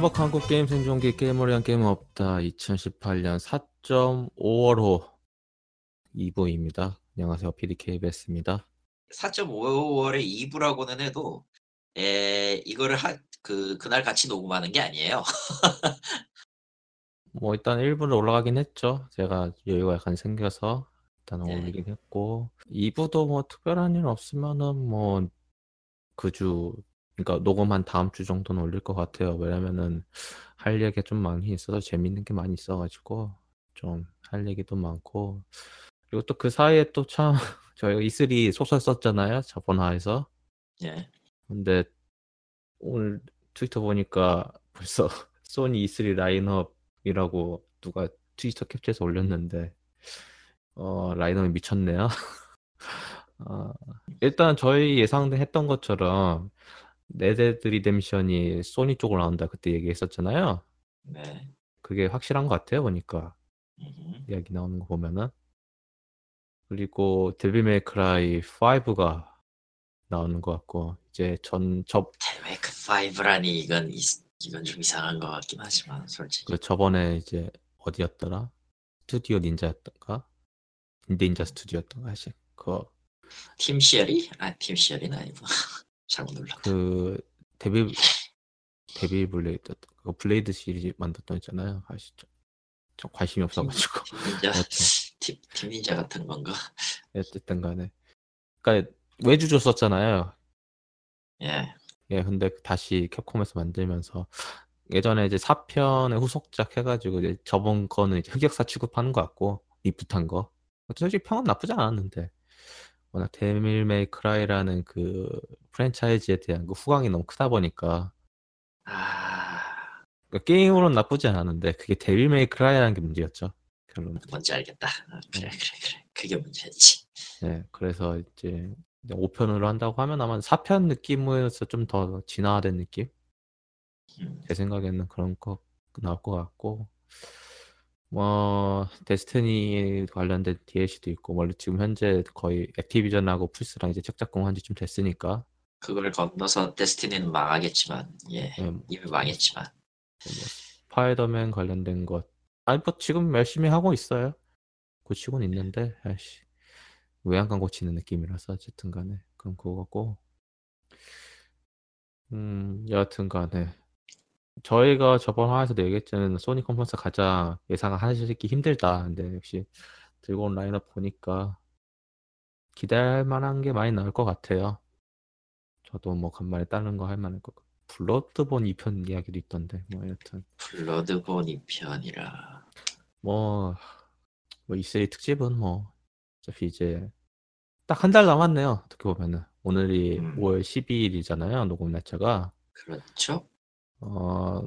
행복 한국 게임 생존기 게임을 위한 게임 없다 2018년 4.5월호 2부입니다. 안녕하세요. PDKBS입니다. 4.5월에 2부라고는 해도 에, 이거를 하, 그 그날 같이 녹음하는 게 아니에요. 뭐 일단 1부로 올라가긴 했죠. 제가 여유가 약간 생겨서 일단 네. 올리긴 했고 2부도 뭐 특별한 일 없으면은 뭐 그주 그러니까 녹음한 다음 주 정도는 올릴 것 같아요. 왜냐면은 할 얘기가 좀 많이 있어서 재밌는 게 많이 있어가지고 좀 할 얘기도 많고 그리고 또 그 사이에 또 참 저희가 E3 소설 썼잖아요. 저번 화에서. 예. 근데 오늘 트위터 보니까 벌써 소니 E3 라인업이라고 누가 트위터 캡처해서 올렸는데 어 라인업이 미쳤네요. 어, 일단 저희 예상했던 것처럼 네데드 리뎀션이 소니 쪽으로 나온다 그때 얘기했었잖아요. 네. 그게 확실한 것 같아요 보니까 음. 이야기 나오는 거 보면은 그리고 Devil May Cry 5가 나오는 것 같고 이제 전접 데메크 5라니 이건 이- 이건 좀 이상한 것 같긴 하지만 솔직히 그 저번에 이제 어디였더라? 스튜디오 닌자였던가? 닌자 스튜디오였던가 하시 그거 팀 시어리? 아, 팀 시어리는 아니고 잘못 눌렀다. 그 데빌 데빌 블레이드 그 블레이드 시리즈 만들었던 거 있잖아요. 아시죠? 저 관심이 없어가지고 팀 닌자 여튼. 팀, 팀 닌자 같은 건가? 어쨌든 간에 그러니까 외주 줬었잖아요. 예. 예, 근데 다시 캡콤에서 만들면서 예전에 이제 4편의 후속작 해가지고 이제 저번 거는 이제 흑역사 취급하는 것 같고 reboot한 거. 솔직히 평은 나쁘지 않았는데 워낙 Devil May Cry라는 그 프랜차이즈에 대한 그 후광이 너무 크다 보니까 아, 그러니까 게임으로는 나쁘지 않았는데 그게 Devil May Cry라는 게 문제였죠. 결론. 뭔지 알겠다. 아, 그래, 네. 그래, 그래. 그게 문제였지. 네, 그래서 이제 5편으로 한다고 하면 아마 4편 느낌에서 좀 더 진화된 느낌? 음. 제 생각에는 그런 거 나올 것 같고 뭐 데스티니 관련된 DLC도 있고 원래 지금 현재 거의 액티비전하고 플스랑 이제 책 작공 한 지 좀 됐으니까. 그걸 건너서 데스티니는 망하겠지만, 예, 예, 뭐. 이미 망했지만, 스파이더맨 관련된 것. 아니 뭐 지금 열심히 하고 있어요. 고치고는 있는데 아이씨. 외양간 고치는 느낌이라서 어쨌든 간에 그럼 그거고. 음 여하튼 간에 저희가 저번 화에서도 얘기했지만 소니 컨퍼런스 가장 예상하시기 힘들다. 근데 역시 들고 온 라인업 보니까 기대할 만한 게 많이 나올 것 같아요. 저도 뭐 간만에 다른 거 할 만할 것 같고 블러드본 2편 이야기도 있던데 뭐 여튼 블러드본 2편이라. 뭐, 뭐 E3 특집은 뭐 어차피 이제 딱 한 달 남았네요. 어떻게 보면은 오늘이 음. 5월 12일이잖아요. 녹음 날짜가 그렇죠? 어,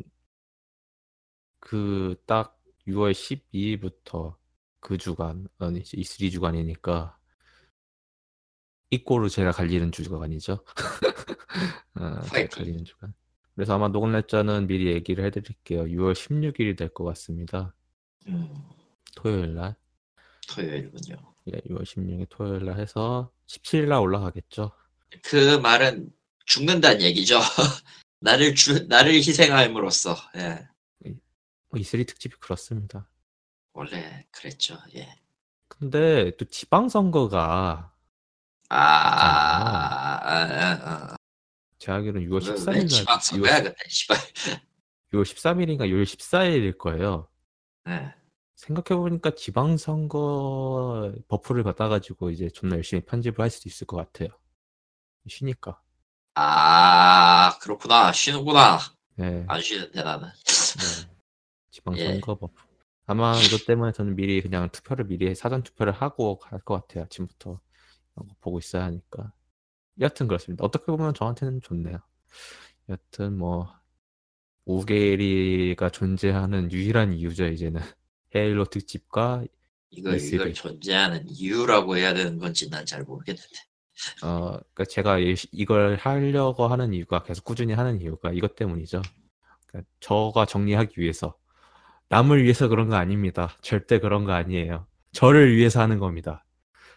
그 딱 6월 12일부터 그 주간, 아니 이제 E3 주간이니까 이꼬로 제가 갈리는 주간이죠. 어, 제가 화이팅. 갈리는 주간. 그래서 아마 녹음 날짜는 미리 얘기를 해드릴게요. 6월 16일이 될 것 같습니다. 음, 토요일 날. 토요일군요. 예, 6월 16일 토요일 날 해서 17일 날 올라가겠죠. 그 말은 죽는다는 얘기죠. 나를 주, 나를 희생함으로써, 예. 뭐 E3 특집이 그렇습니다. 원래 그랬죠, 예. 근데 또 지방선거가 아, 아, 아, 아. 제가 알기로는 6월 왜, 14일 왜날 지방선거야, 근데, 씨발. 6월 13일인가 6월 14일일 거예요. 예. 생각해보니까 지방선거 buff를 받아가지고 이제 존나 열심히 편집을 할 수도 있을 것 같아요. 쉬니까. 아, 그렇구나. 쉬는구나. 네. 안 쉬는데, 나는. 네. 지방선거 buff. 아마 이것 때문에 저는 미리 그냥 투표를 미리 사전 투표를 하고 갈 것 같아요. 아침부터 거 보고 있어야 하니까. 여튼 그렇습니다. 어떻게 보면 저한테는 좋네요. 여튼 뭐 우게리가 존재하는 유일한 이유죠 이제는 헤일로 특집과 이걸, E3. 이걸 존재하는 이유라고 해야 되는 건지 난 잘 모르겠는데. 어, 그러니까 제가 이- 이걸 하려고 하는 이유가 계속 꾸준히 하는 이유가 이것 때문이죠. 그러니까 저가 정리하기 위해서 남을 위해서 그런 거 아닙니다. 절대 그런 거 아니에요. 저를 위해서 하는 겁니다.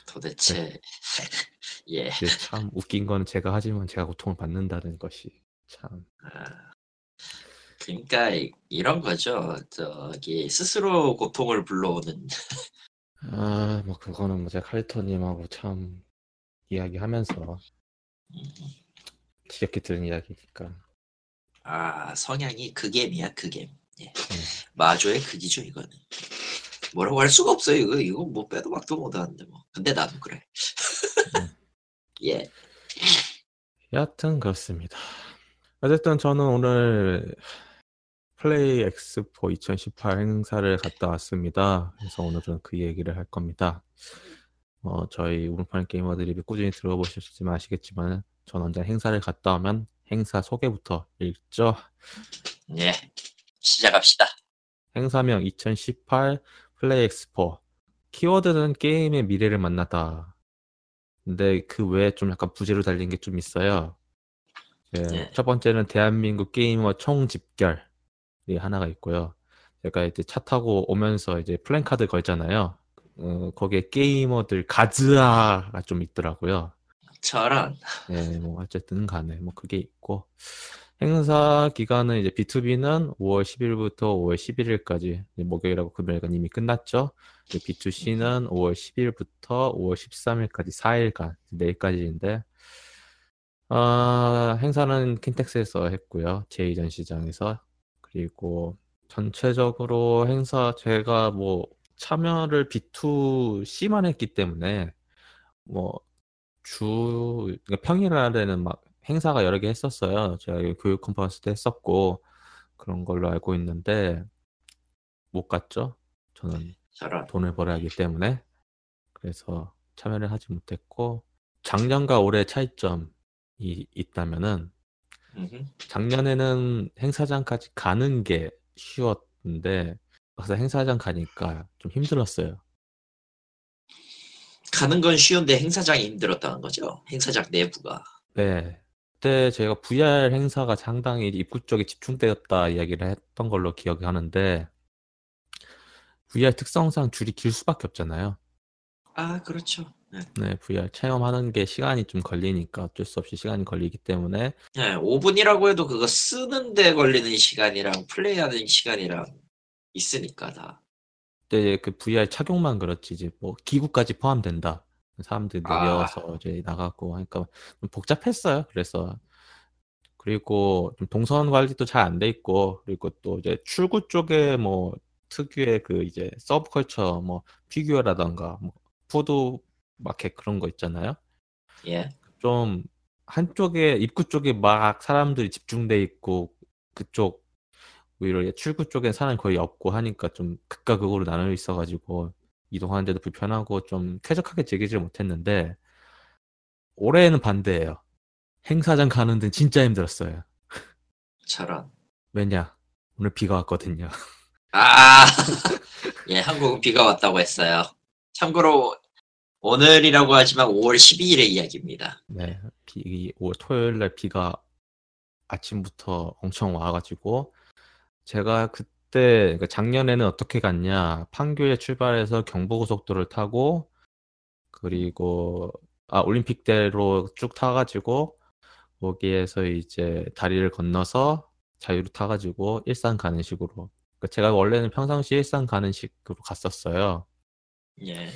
도대체, 예. 근데 참 웃긴 건 제가 하지만 제가 고통을 받는다는 것이 참 아, 그러니까 이- 이런 거죠. 저기 스스로 고통을 불러오는 아, 뭐 그거는 뭐 제가 칼리토님하고 참 이야기하면서 지겹게 들은 이야기니까. 아 성향이 극엠이야 극엠. 예. 음. 마조의 극이죠 이거는. 뭐라고 할 수가 없어요 이거 이거 뭐 빼도 박도 못하는데 뭐. 근데 나도 그래. 음. 예. 여하튼 그렇습니다. 어쨌든 저는 오늘 PlayX4 2018 행사를 갔다 왔습니다. 그래서 오늘은 그 얘기를 할 겁니다. 어, 저희 우물판 게이머들이 꾸준히 들어보셨지만 아시겠지만 전 언제 행사를 갔다 오면 행사 소개부터 읽죠. 예. 시작합시다. 행사명 2018 PlayX4 키워드는 게임의 미래를 만나다. 근데 그 외에 좀 약간 부제로 달린 게 좀 있어요. 예, 네. 첫 번째는 대한민국 게이머 총집결이 하나가 있고요. 제가 이제 차 타고 오면서 이제 플랜카드 걸잖아요. 어, 거기에 게이머들 가즈아가 좀 있더라고요. 저런 예, 뭐 어쨌든 간에 뭐 그게 있고 행사 기간은 이제 B2B는 5월 10일부터 5월 11일까지 목요일하고 금요일간 이미 끝났죠. B2C는 5월 10일부터 5월 13일까지 4일간 내일까지인데 아, 행사는 킨텍스에서 했고요. 제2전시장에서 그리고 전체적으로 행사 제가 뭐 참여를 B2C만 했기 때문에 뭐주 그러니까 평일날에는 막 행사가 여러 개 했었어요. 제가 이 교육 컨퍼런스 때 했었고 그런 걸로 알고 있는데 못 갔죠. 저는 저런 돈을 벌어야 하기 때문에 그래서 참여를 하지 못했고 작년과 올해 차이점이 있다면은. 작년에는 행사장까지 가는 게 쉬웠는데 가서 행사장 가니까 좀 힘들었어요. 가는 건 쉬운데 행사장이 힘들었다는 거죠. 행사장 내부가. 네. 그때 제가 VR 행사가 상당히 입구 쪽에 집중되었다 이야기를 했던 걸로 기억이 하는데 VR 특성상 줄이 길 수밖에 없잖아요. 아 그렇죠. 네. 네, VR 체험하는 게 시간이 좀 걸리니까 어쩔 수 없이 시간이 걸리기 때문에 네, 5분이라고 해도 그거 쓰는데 걸리는 시간이랑 플레이하는 시간이랑 있으니까 다. 그때 그 VR 착용만 그렇지 이제 뭐 기구까지 포함된다. 사람들이 아. 내려서 이제 나가고 하니까 좀 복잡했어요. 그래서 그리고 좀 동선 관리도 잘 안 돼 있고 그리고 또 이제 출구 쪽에 뭐 특유의 그 이제 서브컬처 뭐 피규어라던가 뭐 food market 그런 거 있잖아요. 예. 좀 한쪽에 입구 쪽에 막 사람들이 집중돼 있고 그쪽 오히려 출구 쪽에 사람이 거의 없고 하니까 좀 극과 극으로 나눠 있어가지고 이동하는데도 불편하고 좀 쾌적하게 즐기질 못했는데 올해는 반대예요. 행사장 가는 데는 진짜 힘들었어요. 저런. 왜냐? 오늘 비가 왔거든요. 아, 예, 한국은 비가 왔다고 했어요. 참고로 오늘이라고 하지만 5월 12일의 이야기입니다. 네, 비, 올 토요일 날 비가 아침부터 엄청 와가지고 제가 그때 그러니까 작년에는 어떻게 갔냐? 판교에 출발해서 경부고속도로를 타고 그리고 아 올림픽대로 쭉 타가지고 거기에서 이제 다리를 건너서 자유로 타가지고 일산 가는 식으로. 그러니까 제가 원래는 평상시 일산 가는 식으로 갔었어요. 예,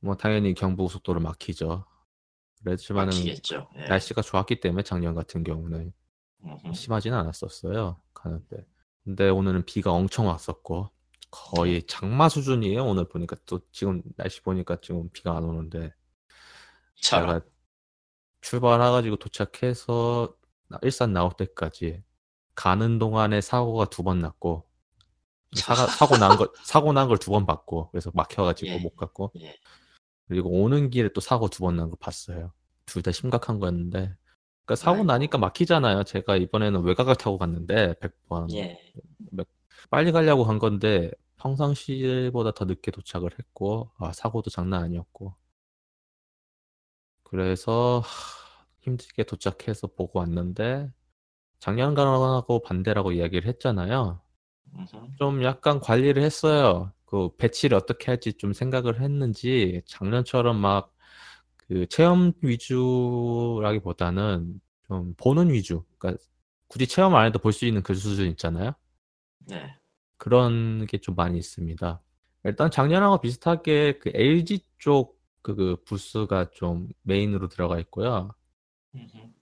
뭐 당연히 경부고속도로 막히죠. 그렇지만은 막히겠죠. 예. 날씨가 좋았기 때문에 작년 같은 경우는 음흠. 심하지는 않았었어요. 가는데. 근데 오늘은 비가 엄청 왔었고 거의 장마 수준이에요. 오늘 보니까 또 지금 날씨 보니까 지금 비가 안 오는데 저런. 제가 출발해가지고 도착해서 나- 일산 나올 때까지 가는 동안에 사고가 두 번 났고 사가, 사고 난 걸 사고 난 걸 두 번 봤고 그래서 막혀가지고 예. 못 갔고 예. 그리고 오는 길에 또 사고 두 번난거 봤어요. 둘 다 심각한 거였는데 그러니까 사고 아이고. 나니까 막히잖아요. 제가 이번에는 외곽을 타고 갔는데 100번 예. 빨리 가려고 간 건데 평상시보다 더 늦게 도착을 했고 아, 사고도 장난 아니었고 그래서 하, 힘들게 도착해서 보고 왔는데 작년하고 반대라고 이야기를 했잖아요. 좀 약간 관리를 했어요. 그 배치를 어떻게 할지 좀 생각을 했는지 작년처럼 막 그 체험 위주라기보다는 좀 보는 위주. 그러니까 굳이 체험 안 해도 볼 수 있는 그 수준 있잖아요. 네. 그런 게 좀 많이 있습니다. 일단 작년하고 비슷하게 그 LG 쪽 그, 그 부스가 좀 메인으로 들어가 있고요. 음흠.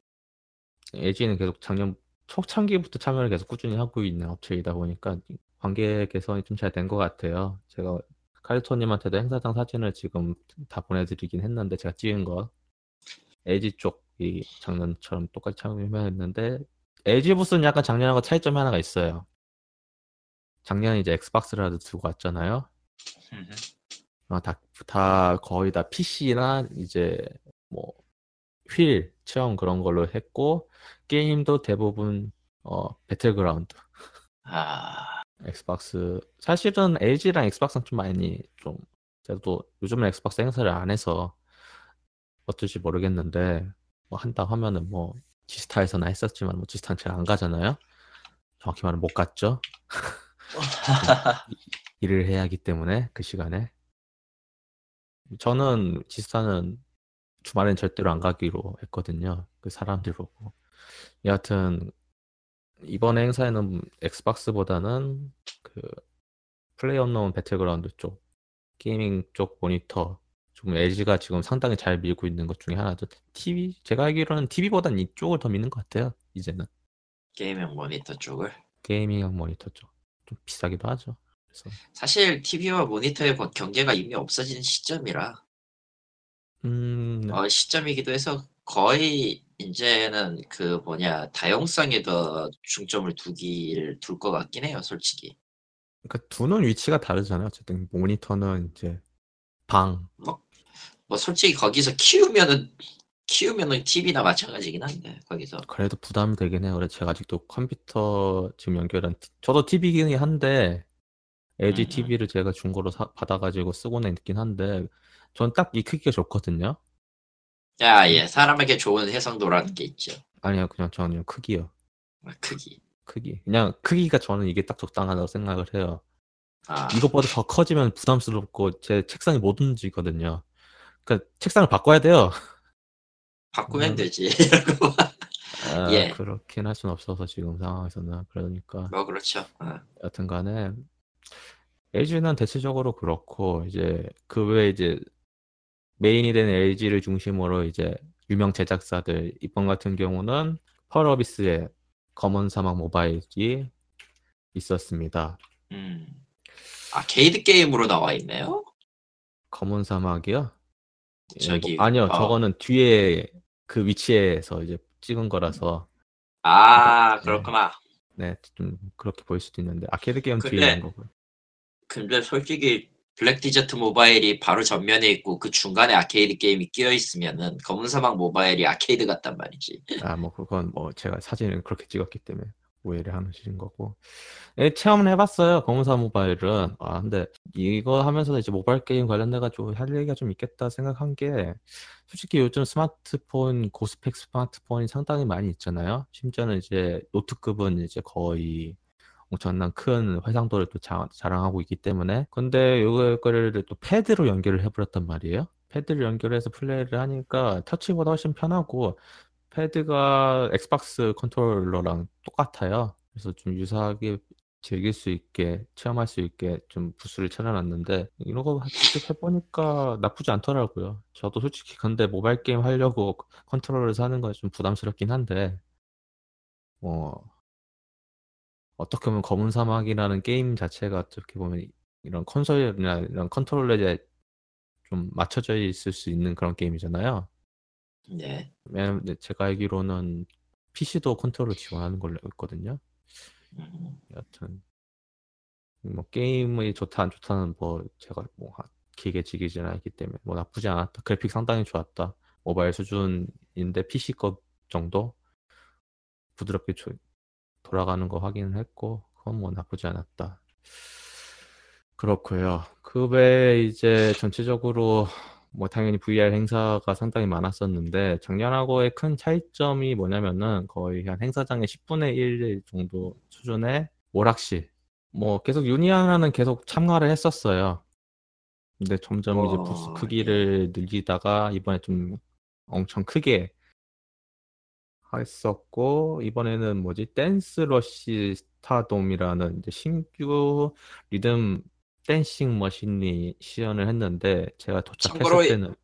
LG는 계속 작년 초창기부터 참여를 계속 꾸준히 하고 있는 업체이다 보니까 관계 개선이 좀 잘 된 것 같아요. 제가 칼리토님한테도 행사장 사진을 지금 다 보내드리긴 했는데 제가 찍은 거 LG 쪽이 작년처럼 똑같이 참여했는데 LG 부스는 약간 작년하고 차이점이 하나가 있어요. 작년에 이제 Xbox라도 두고 왔잖아요. 어, 다, 다 거의 다 PC나 이제 뭐 휠 체험 그런 걸로 했고 게임도 대부분 어 배틀그라운드 아, Xbox 사실은 LG랑 Xbox는 좀 많이 좀 저도 요즘은 Xbox 행사를 안 해서 어떨지 모르겠는데 뭐 한다 하면은 뭐 G-Star에서나 했었지만 뭐 G-Star는 잘 안 가잖아요. 정확히 말하면 못 갔죠. 일을 해야 하기 때문에 그 시간에 저는 G-Star는 주말엔 절대로 안 가기로 했거든요. 그 사람들 보고. 여하튼 이번 행사에는 Xbox보다는 그 PlayerUnknown Battlegrounds 쪽 gaming 쪽 모니터 좀 LG가 지금 상당히 잘 밀고 있는 것 중에 하나죠. TV 제가 알기로는 TV보단 이쪽을 더 미는 것 같아요. 이제는 게임용 모니터 쪽을. gaming 모니터 쪽 좀 비싸기도 하죠. 그래서 사실 TV와 모니터의 거- 경계가 이미 없어진 시점이라 음 어, 시점이기도 해서 거의 이제는 그 뭐냐 다용성에 더 중점을 두기를 둘 것 같긴 해요, 솔직히. 그러니까 두는 위치가 다르잖아요. 어쨌든 모니터는 이제 방뭐 솔직히 거기서 키우면은 키우면은 TV나 마찬가지긴 한데 거기서 그래도 부담이 되긴 해요. 그래 제가 아직도 컴퓨터 지금 연결한 티- 저도 TV긴 한데 LG 음, 음. TV를 제가 중고로 사- 받아가지고 쓰고는 있긴 한데 전 딱 이 크기가 좋거든요. 야, 예, 사람에게 좋은 해상도라는 게 있죠. 아니요, 그냥 저는 크기요. 아, 크기. 크기. 그냥 크기가 저는 이게 딱 적당하다고 생각을 해요. 아, 이것보다 더 커지면 부담스럽고 제 책상이 못 움직이거든요. 그러니까 책상을 바꿔야 돼요. 바꾸면 음. 되지. 아, 예. 그렇긴 할 수는 없어서 지금 상황에서는 그러니까 뭐 그렇죠. 어. 여튼간에 LG는 대체적으로 그렇고 이제 그 외에 이제 메인이 되는 LG를 중심으로 이제 유명 제작사들 이번 같은 경우는 펄어비스의 검은 사막 모바일이 있었습니다. 음. 아케이드 게임으로 나와 있네요. 검은 사막이요? 예, 저기, 뭐- 아니요, 어. 저거는 뒤에 그 위치에서 이제 찍은 거라서 아, 그러니까, 그렇구나. 네, 좀 그렇게 보일 수도 있는데 아케이드 게임 뒤에 근데- 있는 거고요. 근데 솔직히 Black Desert Mobile이 바로 전면에 있고 그 중간에 아케이드 게임이 끼어 있으면은 검은 사막 mobile이 아케이드 같단 말이지. 아, 뭐 그건 뭐 제가 사진을 그렇게 찍었기 때문에 오해를 하시는 거고. 예, 체험을 해봤어요. 검은 사막 mobile은. 아, 근데 이거 하면서 이제 모바일 게임 관련돼 가지고 할 얘기가 좀 있겠다 생각한 게 솔직히 요즘 스마트폰, 고스펙 스마트폰이 상당히 많이 있잖아요. 심지어는 이제 노트급은 이제 거의 엄청난 큰 해상도를 또 자, 자랑하고 있기 때문에. 근데 이거를 또 패드로 연결을 해버렸단 말이에요. 패드를 연결해서 플레이를 하니까 터치보다 훨씬 편하고 패드가 Xbox 컨트롤러랑 똑같아요. 그래서 좀 유사하게 즐길 수 있게 체험할 수 있게 좀 부스를 차려놨는데 이런 거 직접 해보니까 나쁘지 않더라고요. 저도 솔직히 근데 모바일 게임 하려고 컨트롤러를 사는 건 좀 부담스럽긴 한데 뭐 어 떻게 보면 검은 사막이라는 게임 자체가 어떻게 보면 이런 콘솔이나 이런 컨트롤러에 좀 맞춰져 있을 수 있는 그런 게임이잖아요. 네. 왜냐면 네, 제가 알기로는 PC도 컨트롤을 지원하는 걸로 알고 있거든요. 음, 여튼 뭐 게임이 좋다 안 좋다는 뭐 제가 뭐 하- 길게 즐기지는 않기 때문에 뭐 나쁘지 않았다. 그래픽 상당히 좋았다. 모바일 수준인데 PC 것 정도 부드럽게 조- 돌아가는 거 확인을 했고 그건 뭐 나쁘지 않았다. 그렇고요. 그 외에 이제 전체적으로 뭐 당연히 VR 행사가 상당히 많았었는데 작년하고의 큰 차이점이 뭐냐면은 거의 한 행사장의 10분의 1 정도 수준의 오락실. 뭐 계속 유니아나는 계속 참가를 했었어요. 근데 점점 이제 어, 부스 크기를 늘리다가 이번에 좀 엄청 크게 했었고 이번에는 뭐지 댄스 러시 스타덤이라는 이제 신규 리듬 댄싱 머신이 시연을 했는데 제가 도착했을 참고로- 때는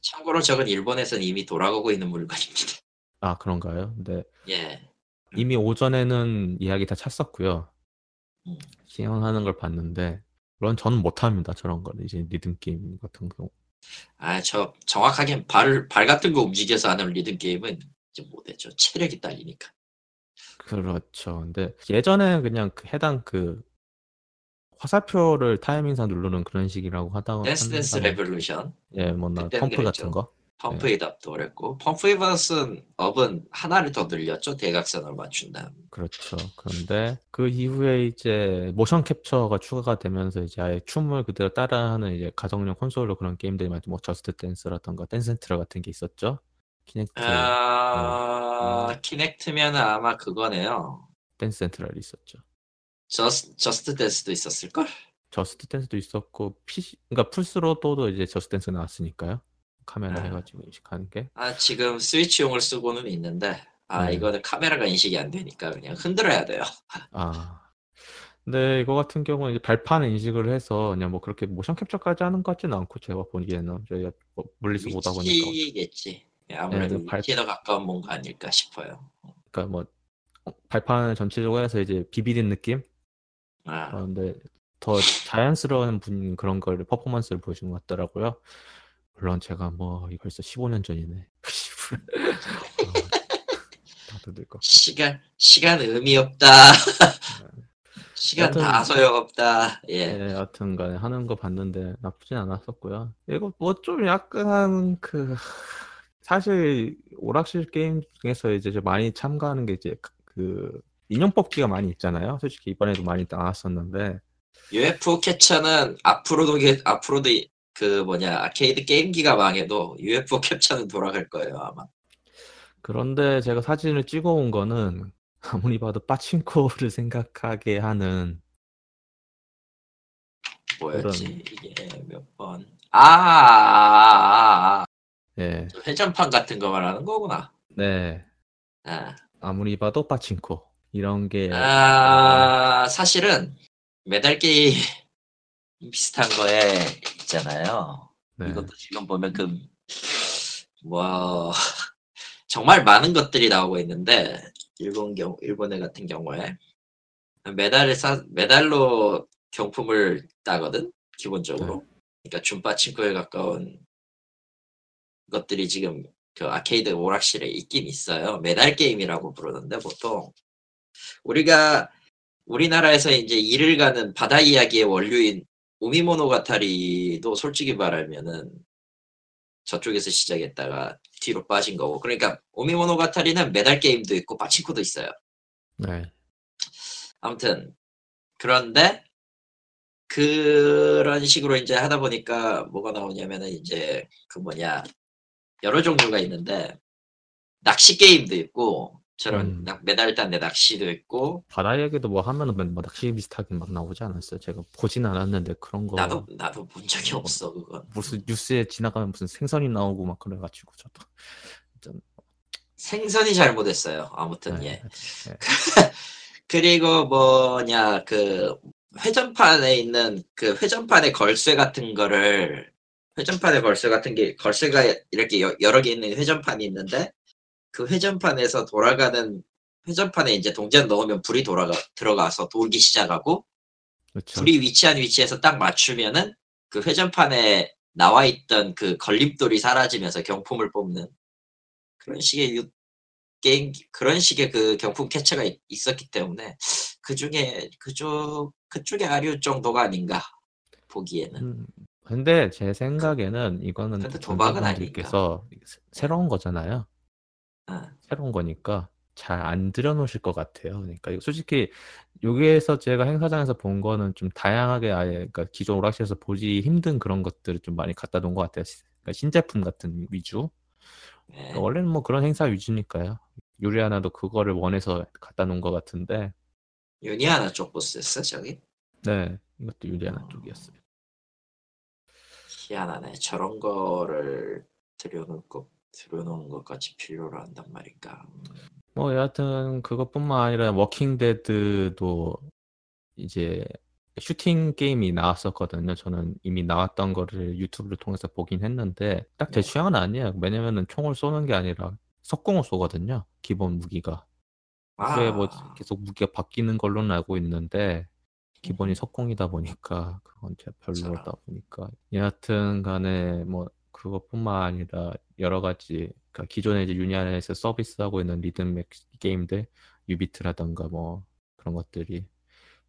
참고로 저건 일본에서는 이미 돌아가고 있는 물건입니다. 아 그런가요? 근데 예. 이미 오전에는 이야기 다 찼었고요. 음. 시연하는 걸 봤는데 물론 저는 못합니다 저런 거는 이제 리듬 게임 같은 경우. 아, 저 정확하게 발, 발 같은 거 움직여서 하는 리듬 게임은 못했죠. 체력이 딸리니까. 그렇죠. 근데 예전에 그냥 그 해당 그 화살표를 타이밍상 누르는 그런 식이라고 하다가 댄스 댄스 레볼루션, 예, 뭐나 펌프 그랬죠. 같은 거. 펌프 잇 업도 그랬고, 펌프 잇은 업은 하나를 더 늘렸죠. 대각선을 맞춘다. 그렇죠. 그런데 그 이후에 이제 모션 캡처가 추가가 되면서 이제 아예 춤을 그대로 따라하는 이제 가정용 콘솔로 그런 게임들이 많죠. 뭐 저스트 댄스라던가 댄스 센트럴 같은 게 있었죠. 키넥트 아, 음. 키넥트면 아마 그거네요. 댄스 센트럴이 있었죠. 저스, 저스트 댄스도 있었을걸? 저스트 댄스도 있었고 PC 그러니까 플스로도 이제 저스트 댄스 나왔으니까요. 카메라 아. 해가지고 인식하는 게. 아, 지금 스위치용을 쓰고는 있는데, 아, 네. 이거는 카메라가 인식이 안 되니까 그냥 흔들어야 돼요. 아. 근데 이거 같은 경우는 이제 발판 인식을 해서 그냥 뭐 그렇게 모션 캡처까지 하는 것 같지는 않고 제가 보기에는 저희가 뭐 멀리서 보다 보니까 위치겠지. 예, 아무래도 네, 발- 위치에 더 가까운 뭔가 아닐까 싶어요. 그러니까 뭐 어, 발판을 전체적으로 해서 이제 비비린 느낌? 아, 그런데 더 자연스러운 분 그런 걸 퍼포먼스를 보여준 것 같더라고요. 물론 제가 뭐 벌써 15년 전이네. 늙어. 시간, 시간 의미 없다. 시간 여튼- 다 소용없다. 예. 네, 여튼 간에 하는 거 봤는데 나쁘진 않았었고요. 이거 뭐 좀 약간 그 사실 오락실 게임 중에서 이제 좀 많이 참가하는 게 이제 그- 그 인형 뽑기가 많이 있잖아요. 솔직히 이번에도 많이 나왔었는데 UFO 캡처는 앞으로도, 게- 앞으로도 이- 그 뭐냐, 아케이드 게임기가 망해도 UFO 캡처는 돌아갈 거예요, 아마. 그런데 제가 사진을 찍어 온 거는 아무리 봐도 빠친코를 생각하게 하는 뭐였지? 이게 몇 번. 아, 아, 아, 아. 예, 회전판 같은 거 말하는 거구나. 네 아. 아무리 봐도 빠친코 이런 게 아, 사실은 메달 게임 비슷한 거에 있잖아요. 네, 이것도 지금 보면 그, 뭐, 정말 많은 것들이 나오고 있는데, 일본 경, 일본의 같은 경우에, 메달을 사, 메달로 경품을 따거든? 기본적으로. 그러니까 줌바친코에 가까운 것들이 지금 그 아케이드 오락실에 있긴 있어요. 메달 게임이라고 부르는데, 보통. 우리가, 우리나라에서 이제 일을 가는 바다 이야기의 원류인 우미모노가타리도 솔직히 말하면은 저쪽에서 시작했다가 뒤로 빠진 거고 그러니까 오미모노가타리는 메달 게임도 있고 빠친코도 있어요 네, 아무튼 그런데 그런 식으로 이제 하다 보니까 뭐가 나오냐면은 이제 그 뭐냐 여러 종류가 있는데 낚시 게임도 있고 저런 음. 낚- 메달 딴데 낚시도 있고 바다 얘기도 뭐 하면은 맨- 뭐 낚시 비슷하게 막 나오지 않았어요. 제가 보진 않았는데 그런 거 나도 나도 본 적이 없어 그건 무슨 뉴스에 지나가면 무슨 생선이 나오고 막 그래가지고 저도 좀 생선이 잘못했어요 아무튼 네, 예 네. 그리고 뭐냐 그 회전판에 있는 그 회전판의 걸쇠 같은 거를 회전판의 걸쇠 같은 게 걸쇠가 이렇게 여, 여러 개 있는 회전판이 있는데 그 회전판에서 돌아가는 회전판에 이제 동전 넣으면 불이 돌아가 들어가서 돌기 시작하고 그렇죠. 불이 위치한 위치에서 딱 맞추면은 그 회전판에 나와 있던 그 걸림돌이 사라지면서 경품을 뽑는 그런 식의 유- 게임 그런 식의 그 경품 캐처가 있, 있었기 때문에 그 중에 그쪽 그쪽의 아류 정도가 아닌가 보기에는 음, 근데 제 생각에는 이거는 근데 도박은 전문가분들께서 새로운 거잖아요. 어, 새로운 거니까 잘 안 들여놓으실 것 같아요. 그러니까 이거 솔직히 여기에서 제가 행사장에서 본 거는 좀 다양하게 아예 그러니까 기존 오락실에서 보기 힘든 그런 것들을 좀 많이 갖다 놓은 것 같아요. 그러니까 신제품 같은 위주. 네. 그러니까 원래는 뭐 그런 행사 위주니까요. 유리 하나도 그거를 원해서 갖다 놓은 것 같은데, 유니아나 쪽 보스였어 저기 네 이것도 유니아나 어. 쪽이었어요. 희한하네 저런 거를 들여놓고 들어놓은 것까지 필요로 한단 말인가. 뭐 여하튼 그것뿐만 아니라 워킹 데드도 이제 슈팅 게임이 나왔었거든요. 저는 이미 나왔던 거를 유튜브를 통해서 보긴 했는데 딱 제 네. 취향은 아니에요. 왜냐면은 총을 쏘는 게 아니라 석공을 쏘거든요. 기본 무기가. 후에 뭐 아, 계속 무기가 바뀌는 걸로는 알고 있는데 기본이 음. 석공이다 보니까 그건 제가 별로다. 보니까 여하튼 간에 뭐 그것뿐만 아니라 여러 가지 그러니까 기존에 이제 유니안에서 서비스하고 있는 리듬 맥 게임들 유비트라던가 뭐 그런 것들이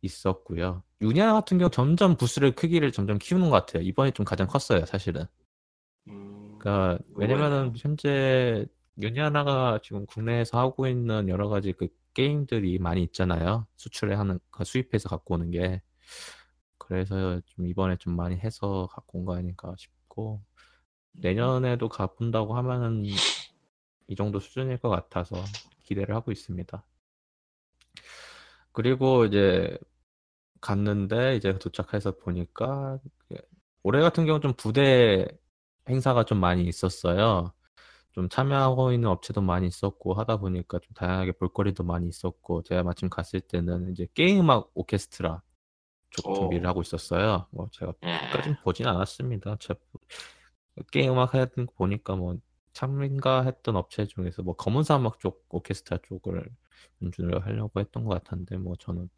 있었고요. 유니안 같은 경우 점점 부스를 크기를 점점 키우는 것 같아요. 이번에 좀 가장 컸어요, 사실은. 음, 그러니까 왜냐면은. 현재 유니아나가 지금 국내에서 하고 있는 여러 가지 그 게임들이 많이 있잖아요. 수출에 하는 그 수입해서 갖고 오는 게 그래서 좀 이번에 좀 많이 해서 갖고 온 거 아닌가 싶고 내년에도 가본다고 하면은 이 정도 수준일 것 같아서 기대를 하고 있습니다. 그리고 이제 갔는데 이제 도착해서 보니까 올해 같은 경우 좀 부대 행사가 좀 많이 있었어요. 좀 참여하고 있는 업체도 많이 있었고 하다 보니까 좀 다양하게 볼거리도 많이 있었고 제가 마침 갔을 때는 이제 게임음악 오케스트라 쪽 준비를 오, 하고 있었어요. 뭐 제가 예. 끝까지 는 보진 않았습니다. 제가 게임 음악 하는 거 보니까 뭐 참가했던 업체 중에서 뭐 검은 사막 쪽 오케스트라 쪽을 연주를 하려고 했던 것 같은데 뭐 저는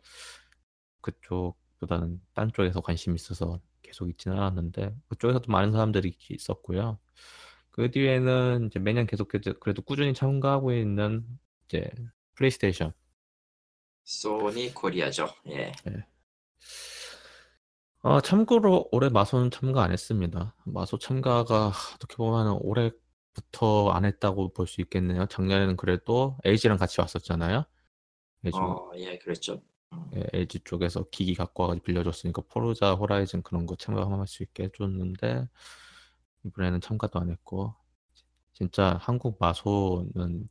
그쪽보다는 딴 쪽에서 관심이 있어서 계속 있지는 않았는데 그쪽에서도 많은 사람들이 있었고요. 그 뒤에는 이제 매년 계속 그래도 꾸준히 참가하고 있는 이제 플레이스테이션. 소니 코리아죠. 예. 예. 아, 참고로 올해 마소는 참가 안 했습니다. 마소 참가가 어떻게 보면 올해부터 안 했다고 볼 수 있겠네요. 작년에는 그래도 LG랑 같이 왔었잖아요. LG, 어, 예, 그랬죠. 음, 예, LG 쪽에서 기기 갖고 와가지고 빌려줬으니까 포르자 호라이즌 그런 거 참가할 수 있게 해줬는데 이번에는 참가도 안 했고 진짜 한국 마소는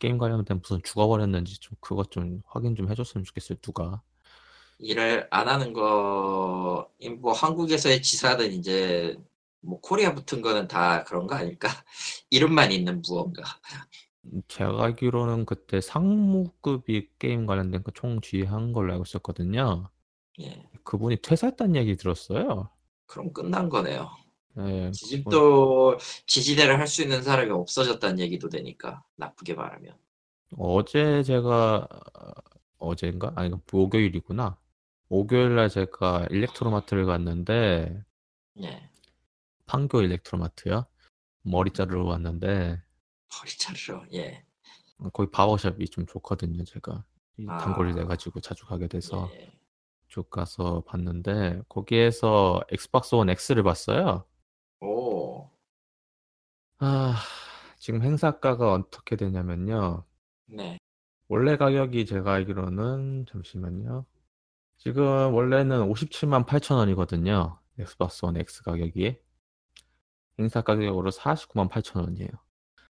게임 관련된 무슨 죽어버렸는지 좀 그것 좀 확인 좀 해줬으면 좋겠어요. 누가 일을 안 하는 거, 뭐 한국에서의 지사는 이제 뭐 코리아 붙은 거는 다 그런 거 아닐까? 이름만 있는 무언가. 제가 알기로는 그때 상무급이 게임 관련된 거 총 지휘한 걸로 알고 있었거든요. 예. 그분이 퇴사했다는 얘기 들었어요. 그럼 끝난 거네요. 네, 지집도 지지대를 할 수 있는 사람이 없어졌다는 얘기도 되니까 나쁘게 말하면. 어제 제가 어제인가? 아니 목요일이구나. 목요일날 제가 일렉트로마트를 갔는데 예. 판교 일렉트로마트요. 머리 자르러 왔는데 머리 자르러. 예. 거기 바버샵이 좀 좋거든요. 제가 이 단골이 아, 돼가지고 자주 가게 돼서 예. 쭉 가서 봤는데 거기에서 엑스박스 원 X를 봤어요. 오, 아, 지금 행사가가 어떻게 되냐면요. 네. 원래 가격이 제가 알기로는 잠시만요. 지금 원래는 57만 8천 원이거든요. 엑스박스 원 X 가격이. 행사 가격으로 49만 8천 원이에요.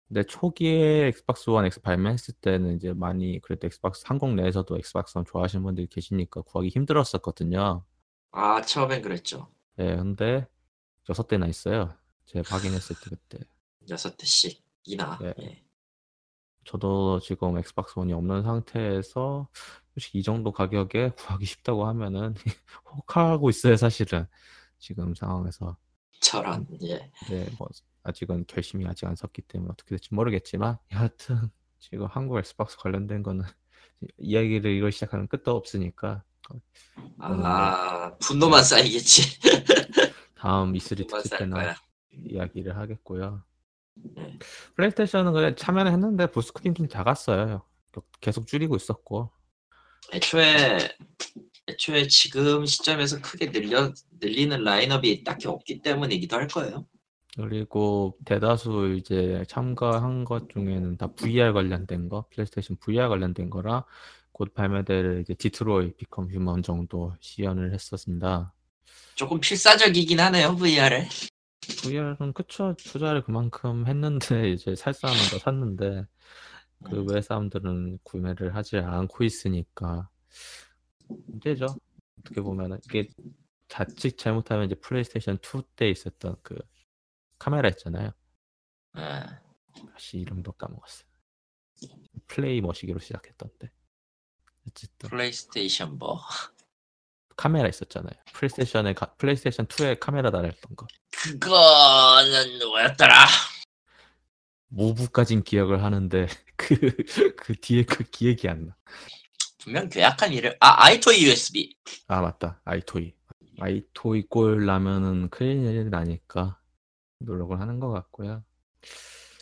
근데 초기에 엑스박스 원 X 발매했을 때는 이제 많이 그래도 엑스박스 한국 내에서도 엑스박스 원 좋아하시는 분들이 계시니까 구하기 힘들었었거든요. 아, 처음엔 그랬죠. 예, 근데 여섯 대나 있어요. 제가 확인했을 때 그때. 여섯 대씩이나. 예, 예. 저도 지금 엑스박스 원이 없는 상태에서 솔직히 이 정도 가격에 구하기 쉽다고 하면은 혹하고 있어요, 사실은. 지금 상황에서. 저런. 예. 근데 뭐 아직은 결심이 아직 안 섰기 때문에 어떻게 될지 모르겠지만 여하튼 지금 한국 엑스박스 관련된 거는 이야기를 이걸 시작하면 끝도 없으니까 아, 분노만 쌓이겠지. 다음 E3 분노만 특집 때나. 이야기를 하겠고요. 예. 플레이스테이션은 그냥 참여는 했는데 부스크린 좀 작았어요. 계속 줄이고 있었고 애초에 애초에 지금 시점에서 크게 늘려 늘리는 라인업이 딱히 없기 때문이기도 할 거예요. 그리고 대다수 이제 참가한 것 중에는 다 VR 관련된 거, 플레이스테이션 VR 관련된 거라 곧 발매될 이제 디트로이트 비컴 휴먼 정도 시연을 했었습니다. 조금 필사적이긴 하네요 VR에. VR은 그쵸 투자를 그만큼 했는데 이제 살 사람은 다 샀는데 그 음, 외 사람들은 구매를 하지 않고 있으니까 문제죠. 어떻게 보면은 이게 자칫 잘못하면 이제 플레이스테이션 2 때 있었던 그 카메라 있잖아요. 예. 씨 이름도 까먹었어. 플레이 머시기로 시작했던데. 어쨌든 플레이스테이션 뭐 카메라 있었잖아요. 플레이스테이션에 가- 플레이스테이션 2에 카메라 달았던 거. 그거는 뭐였더라? 모브까진 기억을 하는데 그그 뒤에 그 기억이 안 나. 분명 괴악한 이름. 아 아이토이 USB. 아 맞다. 아이토이. 아이토이 꼴 나면은 큰일 나니까 노력을 하는 것 같고요.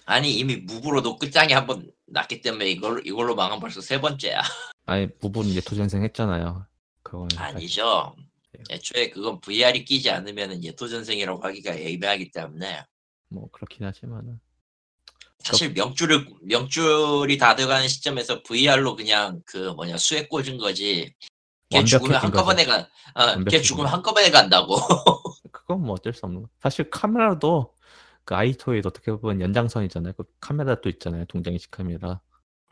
아니 이미 무브로도 끝장이 한 번 났기 때문에 이걸 이걸로 망한 벌써 세 번째야. 아니 부분 이제 도전생 했잖아요. 그거는 아니죠. 애초에 그건 VR이 끼지 않으면 예토전생이라고 하기가 애매하기 때문에 뭐 그렇긴 하지만은 사실 명줄을 명줄이 다 돼가는 시점에서 VR로 그냥 그 뭐냐 수에 꽂은 거지. 걔 죽으면 한꺼번에 가, 어, 걔 죽으면. 한꺼번에 간다고. 그건 뭐 어쩔 수 없는 거. 사실 카메라도 그 아이토이도 어떻게 보면 연장선이잖아요. 그 카메라 또 있잖아요. 동장이식 카메라.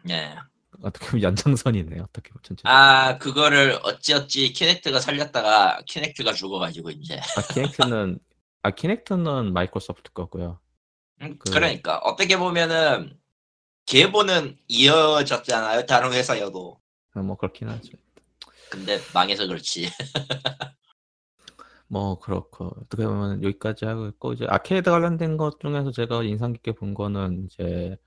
네. 어떻게 보면 연장선이네요. 어떻게 보면 전체. 아 그거를 어찌어찌 키넥트가 살렸다가 키넥트가 죽어가지고 이제. 아 키넥트는 아 키넥트는 마이크로소프트 거고요. 음, 그- 그러니까 어떻게 보면은 계보는 이어졌잖아요. 다른 회사여도. 아, 뭐 그렇긴 하죠. 근데 망해서 그렇지. 뭐 그렇고 어떻게 보면 여기까지 하고 있고 이제 아케이드 관련된 것 중에서 제가 인상 깊게 본 거는 이제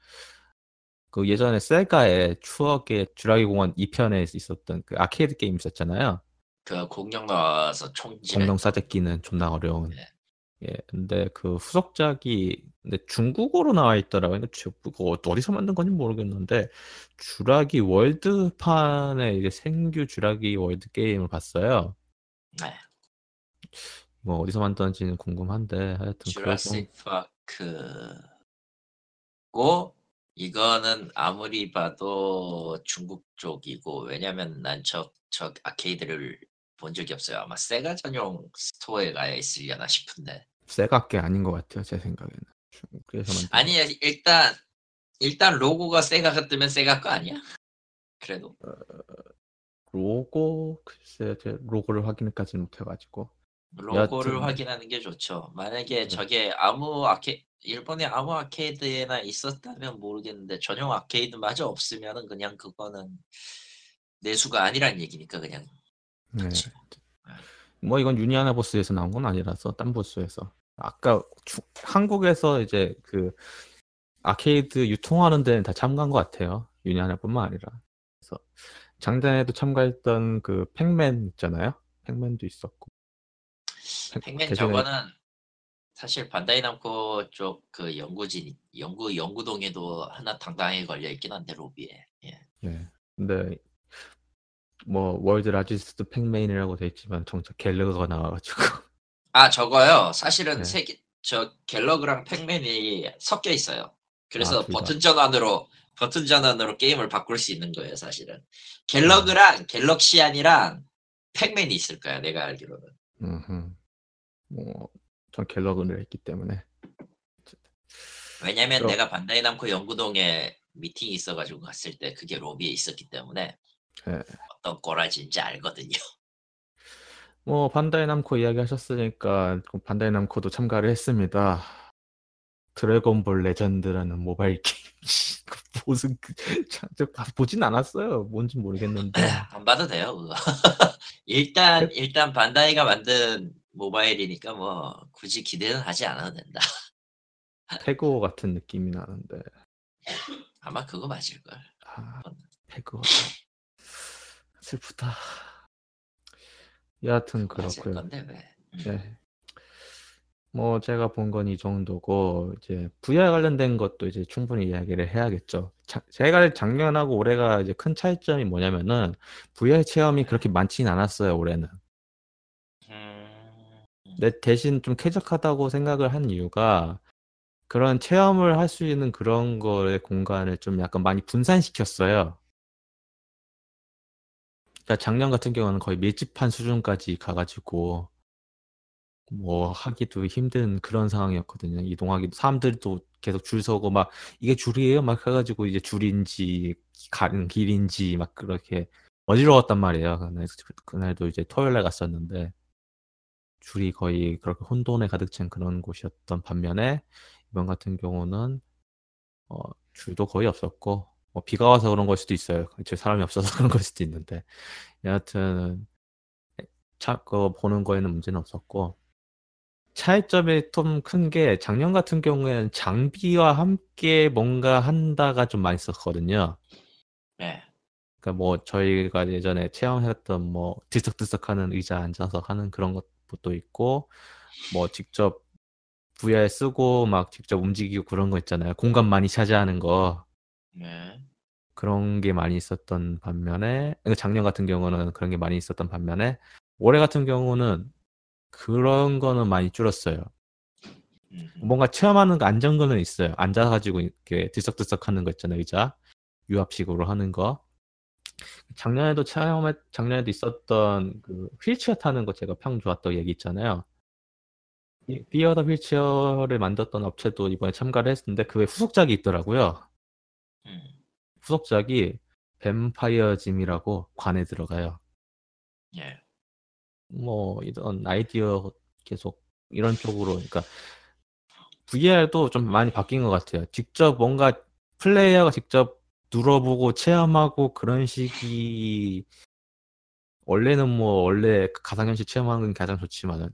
그 예전에 세가의 추억의 주라기 공원 2편에 있었던 그 아케이드 게임 있었잖아요. 그 공룡 나와서 총질. 공룡 싸잡기는 존나 어려운. 네. 예, 근데 그 후속작이 근데 중국어로 나와 있더라고요. 그거 어디서 만든 건지 모르겠는데 주라기 월드판의 이제 신규 주라기 월드 게임을 봤어요. 네. 뭐 어디서 만드는지는 궁금한데 하여튼 주라식 파크고 이거는 아무리 봐도 중국 쪽이고 왜냐면 난저 저 아케이드를 본 적이 없어요. 아마 세가 전용 스토어에 가야 있으려나 싶은데. 세가 게 아닌 것 같아요. 제 생각에는. 만든 아니 일단 일단 로고가 세가 같으면 세가 거 아니야? 그래도 로고 글쎄 제 로고를 확인까지 못해가지고 로고를 여하튼- 확인하는 게 좋죠. 만약에 네. 저게 아무 아케 일본의 아무 아케이드에나 있었다면 모르겠는데 전용 아케이드마저 없으면은 그냥 그거는 내수가 아니란 얘기니까 그냥 네. 그치. 뭐 이건 유니아나 보스에서 나온 건 아니라서 딴 보스에서 아까 주- 한국에서 이제 그 아케이드 유통하는 데는 다 참가한 것 같아요 유니아나뿐만 아니라 그래서 작년에도 참가했던 그 팩맨 있잖아요 팩맨도 있었고 팩- 팩맨 대신에- 저거는 사실 반다이 남코 쪽 그 연구진 연구 연구동에도 하나 당당하게 걸려 있긴 한데 로비에 예. 예 근데 뭐 월드 라지스트 팩맨이라고 돼 있지만 정작 갤러가 나와가지고 아 저거요 사실은 네. 세개 저 갤러그랑 팩맨이 섞여 있어요 그래서 아, 둘 다. 버튼 전환으로 버튼 전환으로 게임을 바꿀 수 있는 거예요 사실은 갤러그랑 갤럭시안이랑 팩맨이 있을 거야 내가 알기로는 음흠. 뭐 전 갤러그를 했기 때문에 왜냐면 그럼- 내가 반다이 남코 연구동에 미팅이 있어가지고 갔을 때 그게 로비에 있었기 때문에 예. 어떤 꼬라지인지 알거든요 뭐 반다이 남코 이야기 하셨으니까 그 반다이 남코도 참가를 했습니다. 드래곤볼 레전드라는 모바일 게임. 그 무슨 그, 봐- 보진 않았어요. 뭔지 모르겠는데 안 봐도 돼요 일단 일단 반다이가 만든 모바일이니까 뭐 굳이 기대는 하지 않아도 된다 태그워 같은 느낌이 나는데 아마 그거 맞을걸 아, 태그워 슬프다. 여하튼 그렇고요. 건데 왜 음. 네. 뭐 제가 본 건 이 정도고 이제 VR 관련된 것도 이제 충분히 이야기를 해야겠죠. 자- 제가 작년하고 올해가 이제 큰 차이점이 뭐냐면은 VR 체험이 그렇게 많지는 않았어요, 올해는. 음, 근데 대신 좀 쾌적하다고 생각을 한 이유가 그런 체험을 할 수 있는 그런 거의 공간을 좀 약간 많이 분산시켰어요. 그러니까 작년 같은 경우는 거의 밀집한 수준까지 가가지고 뭐 하기도 힘든 그런 상황이었거든요. 이동하기도 사람들도 계속 줄 서고 막 이게 줄이에요? 막 해가지고 이제 줄인지 가는 길인지 막 그렇게 어지러웠단 말이에요. 그날, 그날도 이제 토요일 날 갔었는데 줄이 거의 그렇게 혼돈에 가득 찬 그런 곳이었던 반면에 이번 같은 경우는 어, 줄도 거의 없었고 뭐 비가 와서 그런 걸 수도 있어요. 제 사람이 없어서 그런 걸 수도 있는데 여하튼 차그 보는 거에는 문제는 없었고 차이점이 좀 큰 게 작년 같은 경우에는 장비와 함께 뭔가 한다가 좀 많이 있었거든요. 네. 그러니까 뭐 저희가 예전에 체험했던 뭐 들썩들썩하는 의자 앉아서 하는 그런 것 도 있고 뭐 직접 VR 쓰고 막 직접 움직이고 그런 거 있잖아요. 공간 많이 차지하는 거. 네. 그런 게 많이 있었던 반면에 그러니까 작년 같은 경우는 그런 게 많이 있었던 반면에 올해 같은 경우는 그런 거는 많이 줄었어요. 뭔가 체험하는 거 안정감은 있어요. 앉아가지고 이렇게 들썩들썩 하는 거 있잖아요. 의자. 유압식으로 하는 거. 작년에도 체험에, 작년에도 있었던 그 휠체어 타는 거 제가 평 좋았다고 얘기 있잖아요. 이 비어더 휠체어를 만들었던 업체도 이번에 참가를 했는데 그게 후속작이 있더라고요. 음. 후속작이 뱀파이어 짐이라고 관에 들어가요. 예. 뭐 이런 아이디어 계속 이런 쪽으로 그러니까 VR도 좀 많이 바뀐 것 같아요. 직접 뭔가 플레이어가 직접 눌러보고 체험하고 그런 식이 원래는 뭐 원래 가상현실 체험하는 게 가장 좋지만은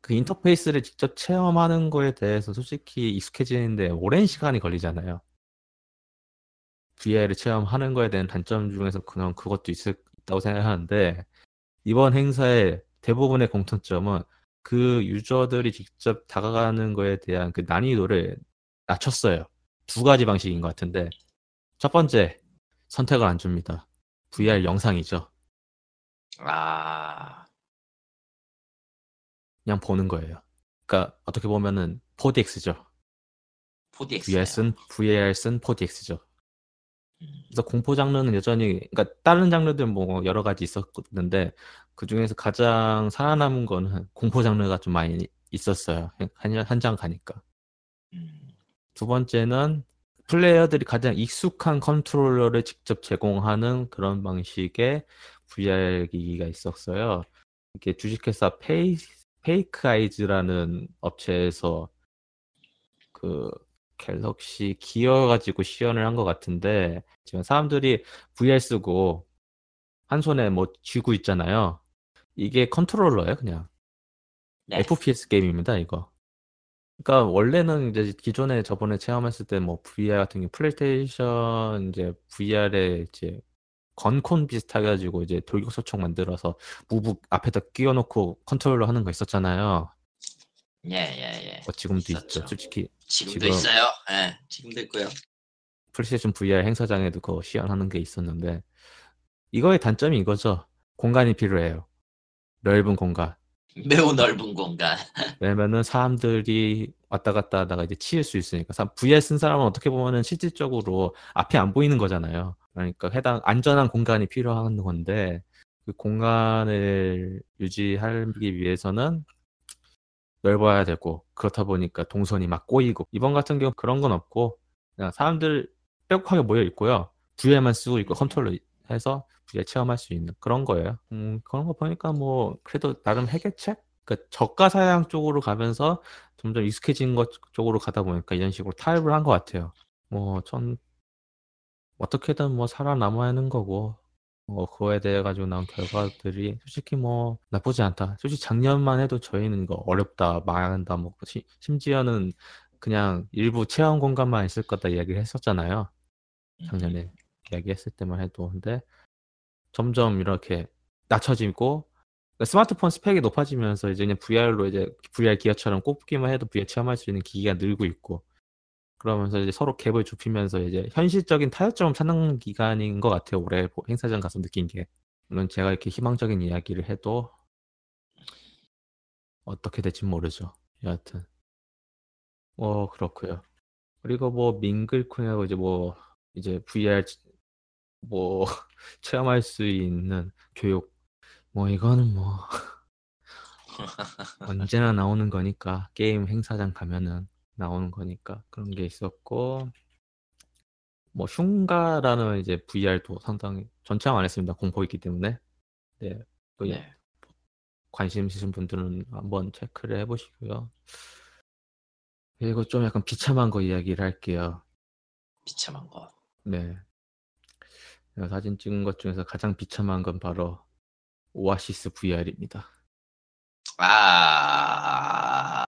그 인터페이스를 직접 체험하는 거에 대해서 솔직히 익숙해지는데 오랜 시간이 걸리잖아요. VR을 체험하는 거에 대한 단점 중에서 그냥 그것도 있을, 있다고 생각하는데 이번 행사의 대부분의 공통점은 그 유저들이 직접 다가가는 거에 대한 그 난이도를 낮췄어요. 두 가지 방식인 것 같은데 첫 번째 선택을 안 줍니다. VR 영상이죠. 아. 그냥 보는 거예요. 그러니까 어떻게 보면은 4DX죠. 4DX. VR 쓴 VR 쓴 4DX죠. 음. 그래서 공포 장르는 여전히 그러니까 다른 장르들 뭐 여러 가지 있었는데 그 중에서 가장 살아남은 거는 공포 장르가 좀 많이 있었어요. 한장 가니까. 음. 두 번째는 플레이어들이 가장 익숙한 컨트롤러를 직접 제공하는 그런 방식의 VR 기기가 있었어요. 이게 주식회사 페이, 페이크 아이즈라는 업체에서 그 갤럭시 기어 가지고 시연을 한 것 같은데 지금 사람들이 VR 쓰고 한 손에 뭐 쥐고 있잖아요. 이게 컨트롤러예요, 그냥. 네. FPS 게임입니다, 이거. 그러니까 원래는 이제 기존에 저번에 체험했을 때 뭐 VR 같은 게 플레이스테이션 이제 VR에 이제 건콘 비슷하게 가지고 이제 돌격 소총 만들어서 무브 앞에다 끼워놓고 컨트롤러 하는 거 있었잖아요. 예, 예, 예. 뭐 지금도 있었죠. 있죠. 솔직히 지금도 지금- 있어요. 예. 지금도 있고요. 플레이스테이션 VR 행사장에도 그거 시연하는 게 있었는데 이거의 단점이 이거죠. 공간이 필요해요. 넓은 공간. 매우 넓은 공간. 왜냐면은 사람들이 왔다 갔다 하다가 이제 치일 수 있으니까. 사- VR 쓴 사람은 어떻게 보면은 실질적으로 앞이 안 보이는 거잖아요. 그러니까 해당 안전한 공간이 필요한 건데 그 공간을 유지하기 위해서는 넓어야 되고 그렇다 보니까 동선이 막 꼬이고 이번 같은 경우 그런 건 없고 그냥 사람들 빼곡하게 모여 있고요. VR만 쓰고 있고 컨트롤러 해서 VR 체험할 수 있는 그런 거예요. 음, 그런 거 보니까 뭐 그래도 나름 해결책? 그러니까 저가 사양 쪽으로 가면서 점점 익숙해진 것 쪽으로 가다 보니까 이런 식으로 타협을 한 것 같아요. 뭐 전 어떻게든 뭐 살아남아야 하는 거고 뭐 그거에 대해 가지고 나온 결과들이 솔직히 뭐 나쁘지 않다. 솔직히 작년만 해도 저희는 이거 어렵다, 망한다, 뭐 시- 심지어는 그냥 일부 체험 공간만 있을 거다 이야기를 했었잖아요. 작년에 이야기했을 때만 해도 근데 점점 이렇게 낮춰지고 그러니까 스마트폰 스펙이 높아지면서 이제 그냥 VR로 이제 VR 기어처럼 꼽기만 해도 VR 체험할 수 있는 기기가 늘고 있고 그러면서 이제 서로 갭을 좁히면서 이제 현실적인 타협점을 찾는 기간인 것 같아요. 올해 보- 행사장 가서 느낀 게 물론 제가 이렇게 희망적인 이야기를 해도 어떻게 될지 모르죠. 여하튼 뭐 그렇고요. 그리고 뭐 민글쿤하고 이제 뭐 이제 VR 뭐 체험할 수 있는 교육 뭐 이거는 뭐 언제나 나오는 거니까 게임 행사장 가면은 나오는 거니까 그런 게 있었고 뭐 흉가라는 이제 VR도 상당히 전 체험 안 했습니다 공포있기 때문에 네, 그 네. 관심 있으신 분들은 한번 체크를 해보시고요 그리고 좀 약간 비참한 거 이야기를 할게요. 비참한 거. 네. 제가 사진 찍은 것 중에서 가장 비참한 건 바로 오아시스 VR입니다. 아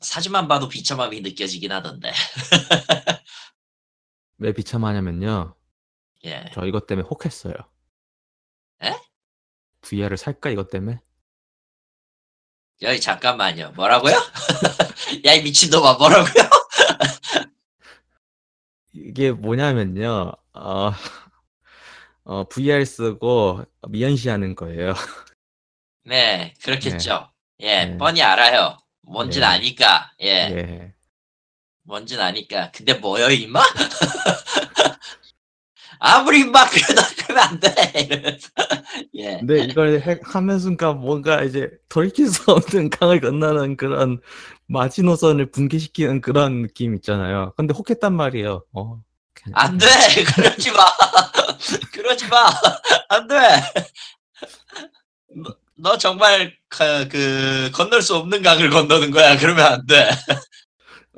사진만 봐도 비참함이 느껴지긴 하던데. 왜 비참하냐면요. 예. 저 이것 때문에 혹했어요. 에? VR을 살까 이것 때문에? 여기 잠깐만요. 뭐라고요? 야 이 미친놈아 뭐라고요? 이게 뭐냐면요. 어, 어, VR 쓰고 미연시하는 거예요. 네 그렇겠죠. 예 네. 뻔히 알아요. 뭔진 예. 아니까. 예. 예. 뭔진 아니까. 근데 뭐여 임마? 아무리 임마 그러다 그러면 안 돼. 이러면서. 예. 근데 이걸 해- 하는 순간 뭔가 이제 돌이킬 수 없는 강을 건너는 그런 마지노선을 붕괴시키는 그런 느낌 있잖아요. 근데 혹했단 말이에요. 어, 안 돼! 그러지 마! 그러지 마! 안 돼! 너, 너 정말 그, 그 건널 수 없는 강을 건너는 거야. 그러면 안 돼.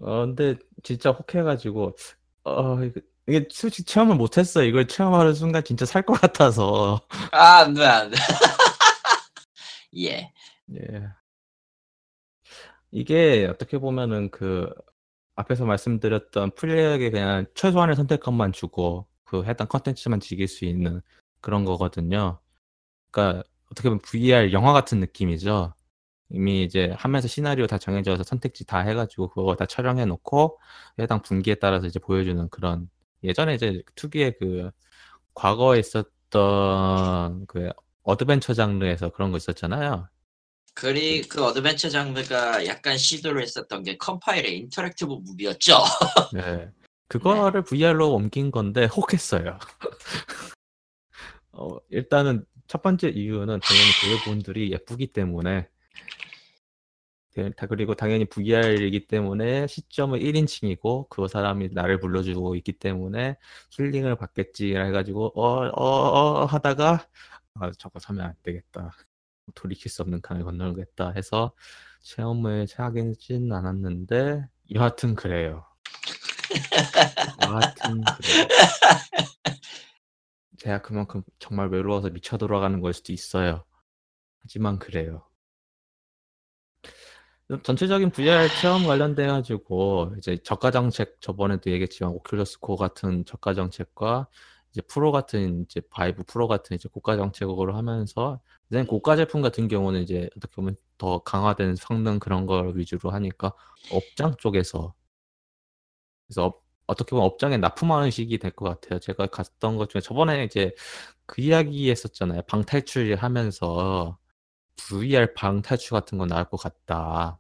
어, 근데 진짜 혹해가지고, 어, 이거- 이게 솔직히 체험을 못했어요. 이걸 체험하는 순간 진짜 살 것 같아서. 아, 안 돼, 안 돼. 예. 예. 이게 어떻게 보면은 그 앞에서 말씀드렸던 플레이어에게 그냥 최소한의 선택권만 주고 그 해당 컨텐츠만 즐길 수 있는 그런 거거든요. 그러니까 어떻게 보면 VR 영화 같은 느낌이죠. 이미 이제 하면서 시나리오 다 정해져서 선택지 다 해가지고 그거 다 촬영해 놓고 해당 분기에 따라서 이제 보여주는 그런 예전에 이제 특유의 그 과거에 있었던 그 어드벤처 장르에서 그런 거 있었잖아요. 그리 그 어드벤처 장르가 약간 시도를 했었던 게 컴파일의 interactive movie였죠. 네. 그거를 VR로 옮긴 건데 혹했어요. 어, 일단은 첫 번째 이유는 당연히 배우분들이 예쁘기 때문에 그리고 당연히 VR이기 때문에 시점은 1인칭이고 그 사람이 나를 불러주고 있기 때문에 힐링을 받겠지 해가지고 어어어 하다가 아 저거 사면 안 되겠다 돌이킬 수 없는 강을 건너겠다 해서 체험을 하긴 않았는데 여하튼 그래요. 여하튼 그래요. 제가 그만큼 정말 외로워서 미쳐 돌아가는 걸 수도 있어요. 하지만 그래요. 전체적인 VR 체험 관련돼 가지고 이제 저가 정책 저번에도 얘기했지만 오큘러스 고 같은 저가 정책과 이제 프로 같은 이제 바이브 프로 같은 이제 고가 정책으로 하면서 이제 고가 제품 같은 경우는 이제 어떻게 보면 더 강화된 성능 그런 걸 위주로 하니까 업장 쪽에서 그래서 업- 어떻게 보면 업장에 납품하는 식이 될것 같아요. 제가 갔던 것 중에 저번에 이제 그 이야기 했었잖아요. 방탈출 하면서 VR 방탈출 같은 거 나올 것 같다.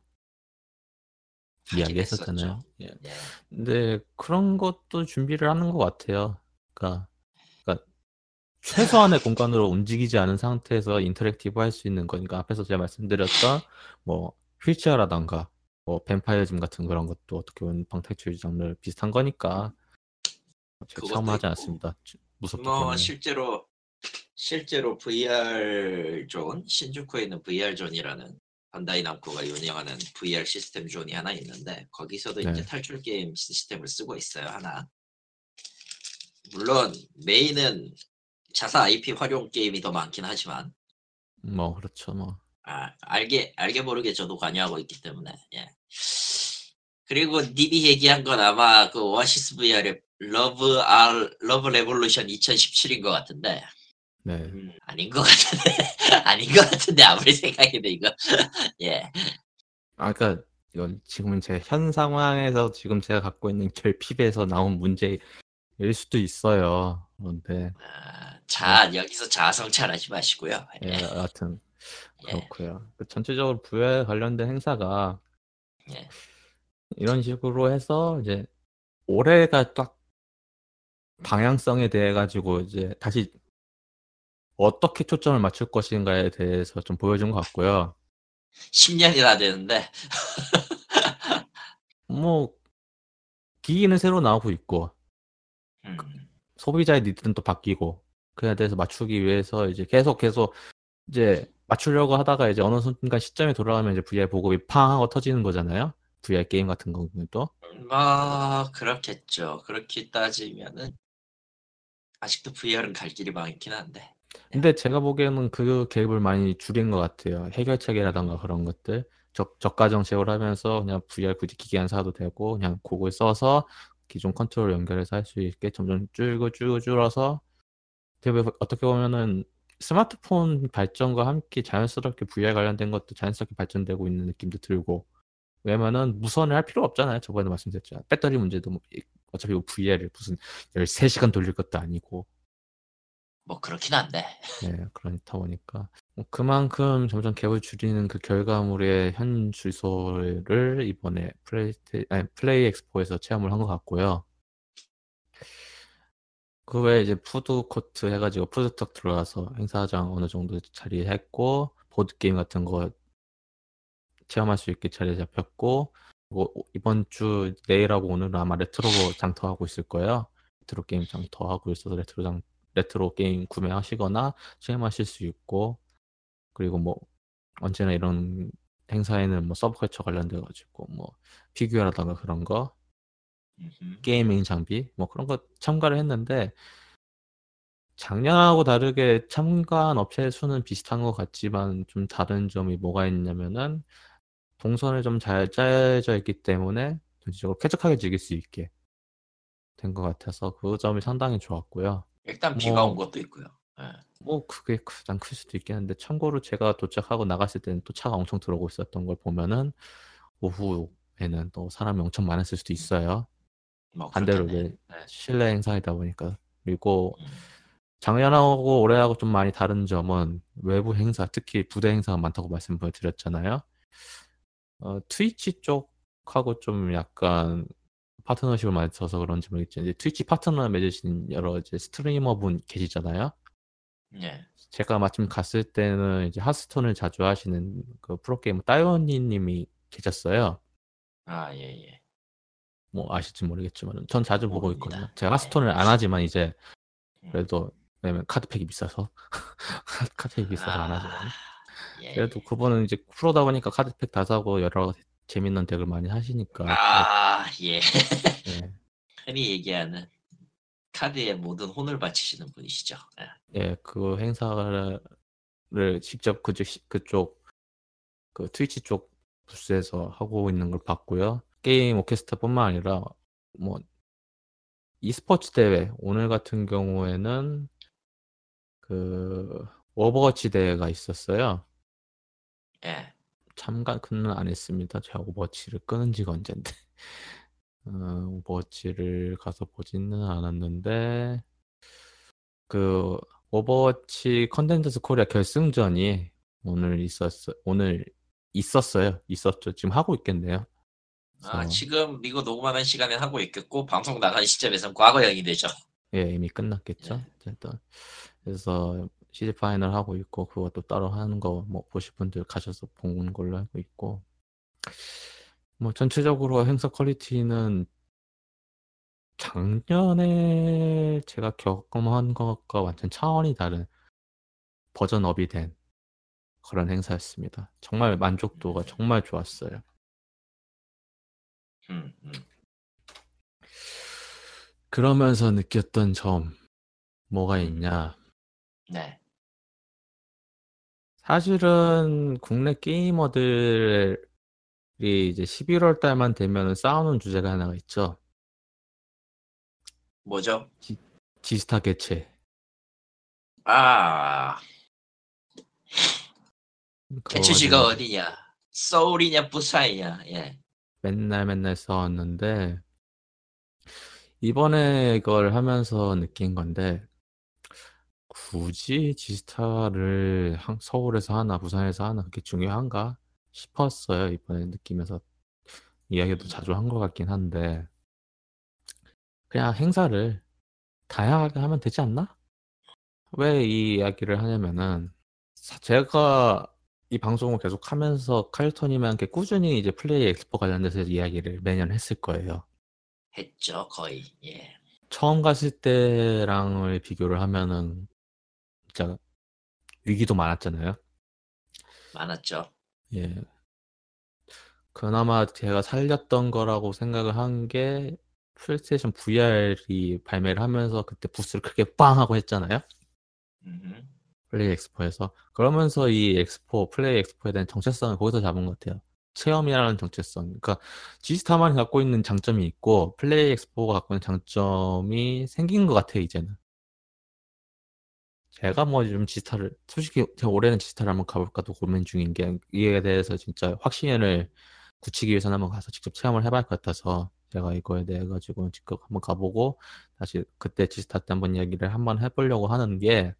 이야기 하긴 했었잖아요. 예. 예. 근데 그런 것도 준비를 하는 것 같아요. 그러니까 최소한의 공간으로 움직이지 않은 상태에서 interactive 할 수 있는 거니까 앞에서 제가 말씀드렸던 뭐 휠체어라던가 뭐 뱀파이어즘 같은 그런 것도 어떻게 보면 방탈출 장르 비슷한 거니까 처음 하지. 않았습니다. 무섭기 뭐. 실제로 실제로 VR 존 신주쿠에 있는 VR 존이라는 반다이 남코가 운영하는 VR 시스템 존이 하나 있는데 거기서도 네. 이제 탈출 게임 시스템을 쓰고 있어요 하나. 물론 메인은 자사 IP 활용 게임이 더 많긴 하지만 뭐 그렇죠 뭐. 아, 알게 알게 모르게 저도 관여하고 있기 때문에 예. 그리고 님이 얘기한 건 아마 그 오아시스 VR의 러브 알 러브 레볼루션 2017인 것 같은데 네. 음, 아닌 것 같은데 아닌 것 같은데 아무리 생각해도 이거 예 아, 그러니까 이건 지금은 제현 상황에서 지금 제가 갖고 있는 결핍에서 나온 문제 일 수도 있어요. 그런데 아, 자 여기서 자성찰하지 마시고요 예, 예, 여하튼 예. 그렇고요. 그 전체적으로 부여에 관련된 행사가 예. 이런 식으로 해서 이제 올해가 딱 방향성에 대해 가지고 이제 다시 어떻게 초점을 맞출 것인가에 대해서 좀 보여준 것 같고요. 10년이나 되는데 뭐 기기는 새로 나오고 있고 음, 소비자의 니드는 또 바뀌고 그에 대해서 맞추기 위해서 이제 계속 계속 이제 맞추려고 하다가 이제 어느 순간 시점에 돌아가면 이제 VR 보급이 팡 하고 터지는 거잖아요. VR 게임 같은 경우도 뭐 그렇겠죠. 그렇게 따지면은 아직도 VR은 갈 길이 많긴 한데. 근데 제가 보기에는 그 갭을 많이 줄인 것 같아요. 해결책이라던가 그런 것들 적, 저가 정책을 하면서 그냥 VR 굳이 기기 안 사도 되고 그냥 그걸 써서 기존 컨트롤 연결해서 할 수 있게 점점 줄고 줄고 줄어서 되게 어떻게 보면은 스마트폰 발전과 함께 자연스럽게 VR 관련된 것도 자연스럽게 발전되고 있는 느낌도 들고 왜냐면은 무선을 할 필요 없잖아요. 저번에 말씀드렸죠. 배터리 문제도 뭐 이- 어차피 VR을 무슨 13시간 돌릴 것도 아니고 뭐 그렇긴 한데. 네, 그렇다 보니까 뭐 그만큼 점점 갭을 줄이는 그 결과물의 현 주소를 이번에 플레이 아니, 플레이 엑스포에서 체험을 한 것 같고요. 그 외에 이제 푸드 코트 해가지고 푸드트럭 들어가서 행사장 어느 정도 자리했고 보드 게임 같은 거 체험할 수 있게 자리 잡혔고 그리고 이번 주 내일하고 오늘은 아마 레트로 장터하고 있을 거예요. 레트로 게임 장터하고 있어서 레트로 장 레트로 게임 구매하시거나 체험하실 수 있고 그리고 뭐 언제나 이런 행사에는 뭐 서브컬처 관련돼 가지고 뭐 피규어라던가 그런 거. 게이밍 장비 뭐 그런 거 참가를 했는데 작년하고 다르게 참가한 업체 수는 비슷한 것 같지만 좀 다른 점이 뭐가 있냐면은 동선을 좀 잘 짜여져 있기 때문에 전체적으로 쾌적하게 즐길 수 있게 된 것 같아서 그 점이 상당히 좋았고요. 일단 뭐- 비가 온 것도 있고요. 예. 뭐 그게 가장 클 수도 있겠는데 참고로 제가 도착하고 나갔을 때는 또 차가 엄청 들어오고 있었던 걸 보면은 오후에는 또 사람이 엄청 많았을 수도 있어요. 뭐 반대로 그렇겠네. 이제 네. 실내 행사이다 보니까 그리고 음. 작년하고 올해하고 좀 많이 다른 점은 외부 행사, 특히 부대 행사가 많다고 말씀을 드렸잖아요. 어, 트위치 쪽하고 좀 약간 파트너십을 많이 써서 그런지 모르겠지만 이제 트위치 파트너 맺으신 여러 이제 스트리머 분 계시잖아요. 예. 제가 마침 갔을 때는 이제 하스스톤을 자주 하시는 그 프로게이머 따효니님이 계셨어요. 아, 예, 예. 뭐 아실지 모르겠지만 전 자주 보고 모릅니다. 있거든요. 제가 하스스톤을 안 하지만 이제 음. 그래도 왜냐면 카드팩이 비싸서 카드팩이 비싸서 안 하지만 예, 그래도 예. 그분은 이제 프로다 보니까 카드팩 다 사고 여러 재밌는 덱을 많이 하시니까 아, 예. 예, 흔히 얘기하는 카드에 모든 혼을 바치시는 분이시죠. 예. 예, 그 행사를 직접 그쪽 그쪽 그 트위치 쪽 부스에서 하고 있는 걸 봤고요. 게임 오케스트라뿐만 아니라 뭐 e스포츠 대회 오늘 같은 경우에는 그 오버워치 대회가 있었어요. 예. 참가는 안 했습니다. 제가 오버워치를 끊은 지가 언젠데. 어, 오버워치를 가서 보지는 않았는데 그 오버워치 컨텐더스 코리아 결승전이 오늘 있었어 오늘 있었어요. 있었죠. 지금 하고 있겠네요. 아, 지금 이거 녹음하는 시간에 하고 있겠고 방송 나가는 시점에서는 과거형이 되죠. 예, 이미 끝났겠죠. 네. 어쨌든 그래서 시즌 파이널 하고 있고 그것도 따로 하는 거 뭐 보실 분들 가셔서 보는 걸로 알고 있고 뭐 전체적으로 행사 quality는 작년에 제가 경험한 것과 완전 차원이 다른 버전업이 된 그런 행사였습니다. 정말 만족도가 정말 좋았어요. 음, 음. 그러면서 느꼈던 점 뭐가 있냐? 네. 사실은 국내 게이머들이 이제 11월 달만 되면 싸우는 주제가 하나가 있죠. 뭐죠? 지스타 개최. 아, 개최지가 어디냐? 서울이냐, 부산이냐? 예. 맨날 맨날 싸웠는데 이번에 이걸 하면서 느낀 건데 굳이 지스타를 한- 서울에서 하나 부산에서 하나 그게 중요한가 싶었어요 이번에 느끼면서 이야기도 자주 한 것 같긴 한데 그냥 행사를 다양하게 하면 되지 않나? 왜 이 이야기를 하냐면은 사- 제가 이 방송을 계속 하면서 함께 꾸준히 이제 플레이 엑스포 관련돼서 이야기를 매년 했을 거예요. 했죠, 거의. 예. 처음 갔을 때랑을 비교를 하면은 진짜 위기도 많았잖아요. 많았죠. 예. 그나마 제가 살렸던 거라고 생각을 한 게 플레이스테이션 VR이 발매를 하면서 그때 부스를 크게 빵 하고 했잖아요. 음, 플레이 엑스포에서 그러면서 이 엑스포 플레이 엑스포에 대한 정체성을 거기서 잡은 것 같아요. 체험이라는 정체성. 그러니까 지스타만 갖고 있는 장점이 있고 플레이 엑스포가 갖고 있는 장점이 생긴 것 같아요 이제는. 제가 뭐좀 지스타를 솔직히 제가 올해는 지스타를 한번 가볼까도 고민 중인 게 이에 대해서 진짜 확신을 굳히기 위해서는 한번 가서 직접 체험을 해봐야 할 것 같아서 제가 이거에 대해 가지고 직접 한번 가보고 다시 그때 지스타 때 한번 이야기를 한번 해보려고 하는 게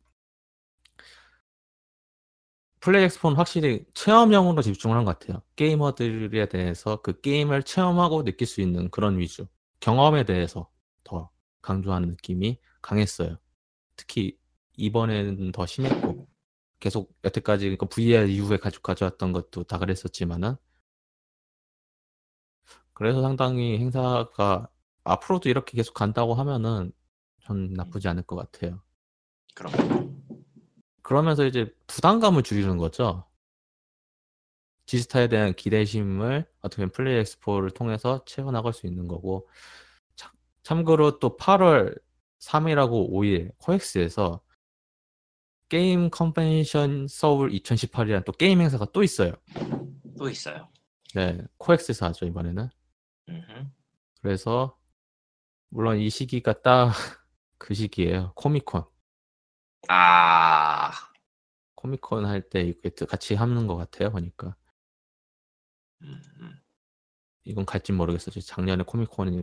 플레이 엑스포는 확실히 체험형으로 집중을 한 것 같아요. 게이머들에 대해서 그 게임을 체험하고 느낄 수 있는 그런 위주. 경험에 대해서 더 강조하는 느낌이 강했어요. 특히 이번에는 더 심했고, 계속 여태까지 그러니까 VR 이후에 가지고 가져왔던 것도 다 그랬었지만은, 그래서 상당히 행사가 앞으로도 이렇게 계속 간다고 하면은 전 나쁘지 않을 것 같아요. 그럼 그러면서 이제 부담감을 줄이는 거죠. 지스타에 대한 기대심을 어떻게 보면 플레이 엑스포를 통해서 채워나갈 수 있는 거고 참, 참고로 또 8월 3일하고 5일 코엑스에서 게임 컨벤션 서울 2018이라는 또 게임 행사가 또 있어요. 또 있어요. 네, 코엑스에서 하죠 이번에는. 음, 그래서 물론 이 시기가 딱 그 시기예요. 코미콘. 아, 코미콘 할 때 같이 하는 것 같아요. 보니까 음, 음. 이건 갈지 모르겠어요. 작년에 코미콘이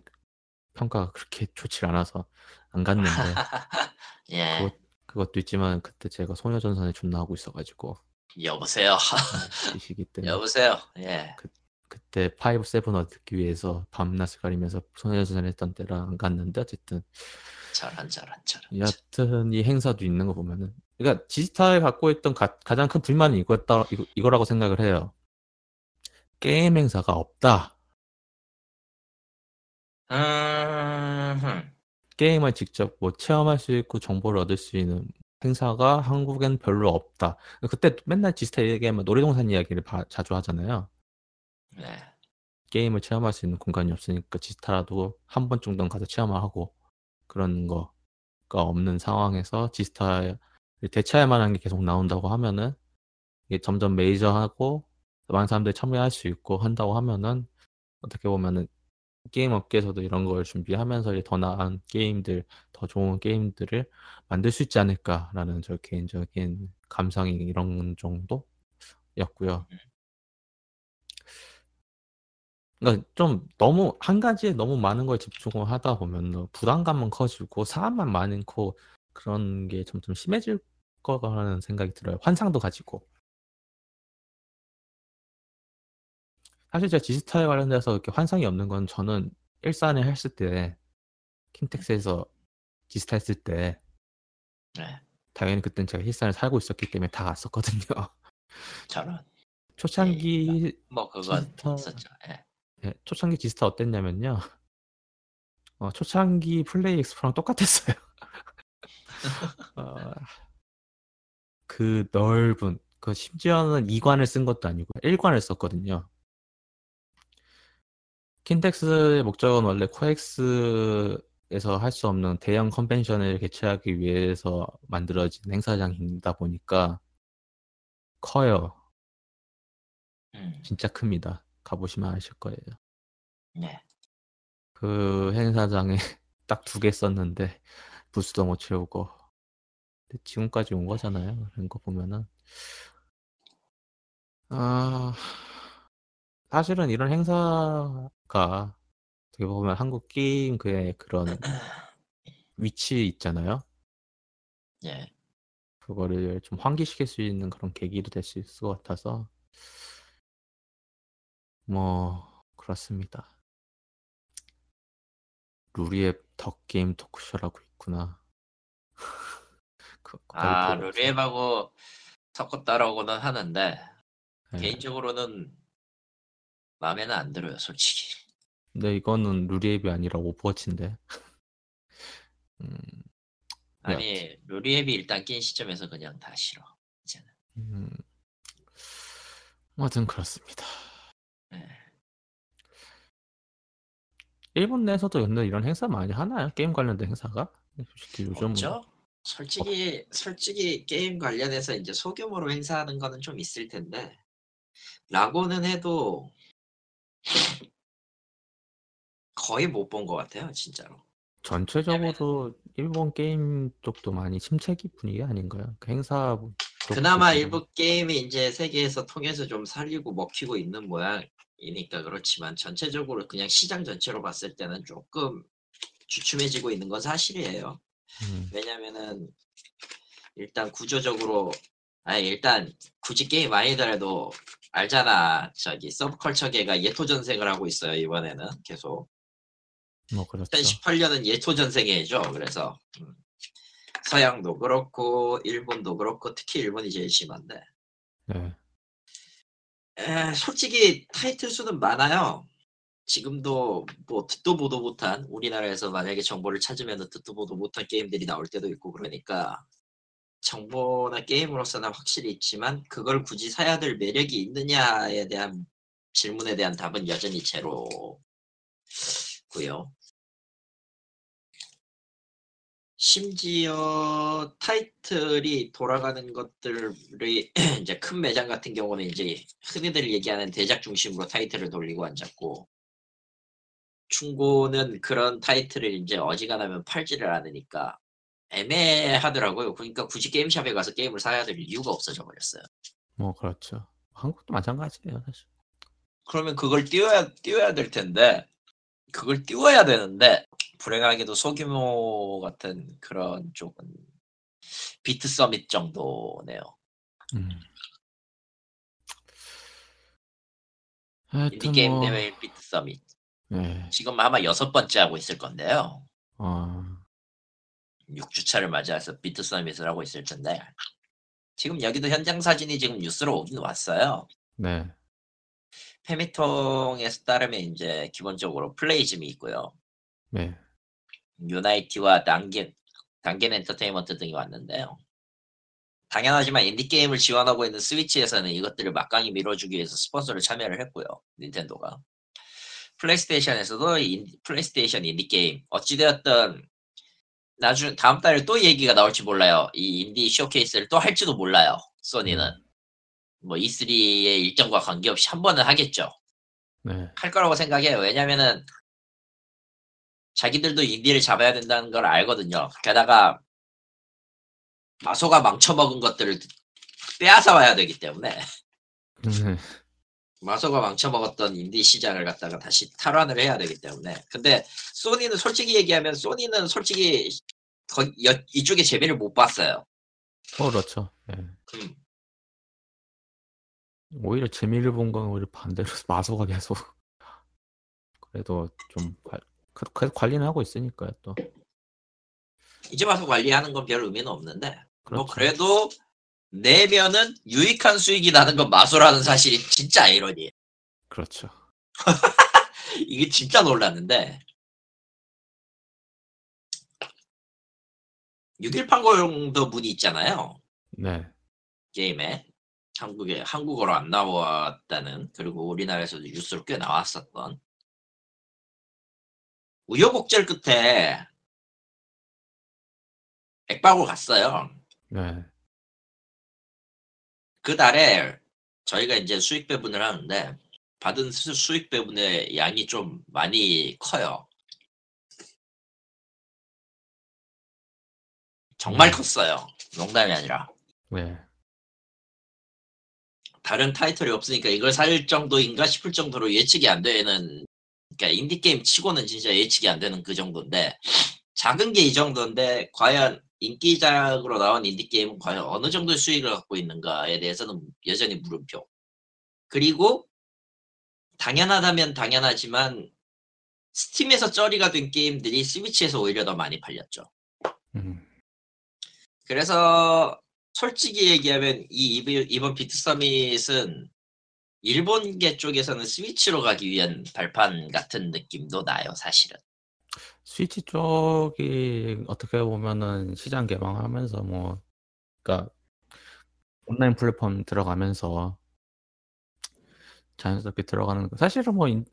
평가가 그렇게 좋지 않아서 안 갔는데 예. 그것, 그것도 있지만 그때 제가 소녀전선에 존나 하고 있어가지고 여보세요. 네, 이 시기 때문에 여보세요. 예. 그때 5, 7을 듣기 위해서 밤낮을 가리면서 소녀전선 했던 때라 안 갔는데 어쨌든 저런 저런 저런. 여하튼 이 행사도 있는 거 보면은 그러니까 지스타에 갖고 있던 가, 장큰 불만이 이거다 이거, 이거라고 생각을 해요. 게임 행사가 없다. 음, 게임을 직접 뭐 체험할 수 있고 정보를 얻을 수 있는 행사가 한국엔 별로 없다. 그때 맨날 지스타 얘기하면 놀이동산 이야기를 바- 자주 하잖아요. 네. 게임을 체험할 수 있는 공간이 없으니까 지스타라도 한 번 정도는 가서 체험을 하고 그런 거가 없는 상황에서 지스타를 대체할 만한 게 계속 나온다고 하면은 이게 점점 메이저하고 많은 사람들이 참여할 수 있고 한다고 하면은 어떻게 보면은 게임 업계에서도 이런 걸 준비하면서 이제 더 나은 게임들, 더 좋은 게임들을 만들 수 있지 않을까라는 저 개인적인 감상이 이런 정도였고요. 그러니까 좀 너무 한 가지에 너무 많은 걸 집중을 하다 보면 부담감은 커지고 사람만 많고 그런 게 점점 심해질 거라는 생각이 들어요. 환상도 가지고. 사실 제가 지스타에 관련돼서 이렇게 환상이 없는 건 저는 일산에 했을 때 킨텍스에서 지스타 했을 때 네. 당연히 그땐 제가 일산에 살고 있었기 때문에 다 갔었거든요. 저런. 초창기 뭐 그건 지스타 있었죠. 예. 예, 초창기 지스타 어땠냐면요. 어, 초창기 플레이 엑스프랑 똑같았어요. 어, 그 넓은 그 심지어는 2관을 쓴 것도 아니고 1관을 썼거든요. 킨텍스의 목적은 원래 코엑스에서 할 수 없는 대형 컨벤션을 개최하기 위해서 만들어진 행사장이다 보니까 커요. 음, 진짜 큽니다. 가보시면 아실 거예요. 네. 그 행사장에 딱 두 개 썼는데 부스도 못 채우고 지금까지 온 거잖아요. 그런 거 보면은 아 사실은 이런 행사가 어떻게 보면 한국 게임 그의 그런 위치 있잖아요. 예. 그거를 좀 환기시킬 수 있는 그런 계기도 될 수 있을 것 같아서 뭐 그렇습니다. 루리앱 덕게임 토크쇼라고 있구나. 그거까지 아, 보고 루리앱하고 섞었다라고는 하는데 네. 개인적으로는 마음에는 안 들어요, 솔직히. 근데 이거는 루리앱이 아니라 오버워치인데. 음, 네. 아니, 루리앱이 일단 낀 시점에서 그냥 다 싫어. 이제는. 음, 아무튼 그렇습니다. 네. 일본 내에서도 근데 이런 행사 많이 하나요? 게임 관련된 행사가? 솔직히 요즘 없죠? 솔직히 솔직히 게임 관련해서 이제 소규모로 행사하는 거는 좀 있을 텐데 라고는 해도 거의 못 본 것 같아요 진짜로. 전체적으로 일본 게임 쪽도 많이 침체기 분위기 아닌가요? 그 행사 쪽 그나마 일부 게임이 이제 세계에서 통해서 좀 살리고 먹히고 있는 모양이니까 그렇지만 전체적으로 그냥 시장 전체로 봤을 때는 조금 주춤해지고 있는 건 사실이에요. 음, 왜냐면은 일단 구조적으로 아니 일단 굳이 게임 아니더라도 알잖아 저기 서브컬처계가 예토 전생을 하고 있어요 이번에는 계속 뭐 그렇죠. 2018년은 예토 전생이죠 그래서 음. 서양도 그렇고 일본도 그렇고 특히 일본이 제일 심한데 네. 에, 솔직히 타이틀 수는 많아요 지금도 뭐 듣도 보도 못한 우리나라에서 만약에 정보를 찾으면 듣도 보도 못한 게임들이 나올 때도 있고 그러니까 정보나 게임으로서는 확실히 있지만 그걸 굳이 사야 될 매력이 있느냐에 대한 질문에 대한 답은 여전히 제로고요. 심지어 타이틀이 돌아가는 것들이 이제 큰 매장 같은 경우는 이제 흔히들 얘기하는 대작 중심으로 타이틀을 돌리고 앉았고 충고는 그런 타이틀을 이제 어지간하면 팔지를 않으니까 애매하더라고요. 그러니까 굳이 게임샵에 가서 게임을 사야 될 이유가 없어져 버렸어요. 뭐 그렇죠. 한국도 마찬가지예요, 사실. 그러면 그걸 띄워야 띄워야 될 텐데 그걸 띄워야 되는데 불행하게도 소규모 같은 그런 쪽은 비트 서밋 정도네요. 음. 인디 게임 뭐, 대회 비트 서밋 네. 지금 아마 여섯 번째 하고 있을 건데요. 어, 6주차를 맞이해서 비트 서밋을 하고 있을 텐데 지금 여기도 현장 사진이 지금 뉴스로 오긴 왔어요. 네. 패미통에서 따르면 이제 기본적으로 플레이즘이 있고요. 네. 유니티와 단겐, 단겐 엔터테인먼트 등이 왔는데요. 당연하지만 인디게임을 지원하고 있는 스위치에서는 이것들을 막강히 밀어주기 위해서 스폰서를 참여를 했고요. 닌텐도가. 플레이스테이션에서도 인- 플레이스테이션 인디게임. 어찌되었든 나중 다음 달에 또 얘기가 나올지 몰라요. 이 인디 쇼케이스를 또 할지도 몰라요. 소니는. 뭐 E3의 일정과 관계없이 한 번은 하겠죠. 네. 할 거라고 생각해요. 왜냐면은 자기들도 인디를 잡아야 된다는 걸 알거든요. 게다가 마소가 망쳐먹은 것들을 빼앗아 와야 되기 때문에 네. 마소가 망쳐먹었던 인디 시장을 갖다가 다시 탈환을 해야 되기 때문에 근데 소니는 솔직히 얘기하면 소니는 솔직히 거- 여- 이쪽에 재미를 못 봤어요. 어, 그렇죠. 네. 음, 오히려 재미를 본 건 오히려 반대로 마소가 계속 그래도 좀 관- 그- 계속 관리는 하고 있으니까요 또 이제 와서 관리하는 건 별 의미는 없는데 뭐 그렇죠. 그래도 내면은 유익한 수익이 나는 건 마소라는 사실이 진짜 아이러니에요. 그렇죠. 이게 진짜 놀랐는데 6.18공도 문이 있잖아요 네. 게임에 한국에 한국어로 안 나왔다는 그리고 우리나라에서도 뉴스로 꽤 나왔었던 우여곡절 끝에 액박을 갔어요 네. 그 달에 저희가 이제 수익 배분을 하는데 받은 수- 수익 배분의 양이 좀 많이 커요 정말 음. 컸어요 농담이 아니라 네. 다른 타이틀이 없으니까 이걸 살 정도인가 싶을 정도로 예측이 안 되는 그러니까 인디 게임 치고는 진짜 예측이 안 되는 그 정도인데 작은 게 이 정도인데 과연 인기작으로 나온 인디 게임은 과연 어느 정도의 수익을 갖고 있는가에 대해서는 여전히 물음표. 그리고 당연하다면 당연하지만 스팀에서 쩌리가 된 게임들이 스위치에서 오히려 더 많이 팔렸죠. 음. 그래서 솔직히 얘기하면 이 이번 비트 서밋은 일본계 쪽에서는 스위치로 가기 위한 발판 같은 느낌도 나요, 사실은. 스위치 쪽이 어떻게 보면은 시장 개방하면서 뭐 그러니까 온라인 플랫폼 들어가면서 자연스럽게 들어가는 거. 사실은 뭐 인-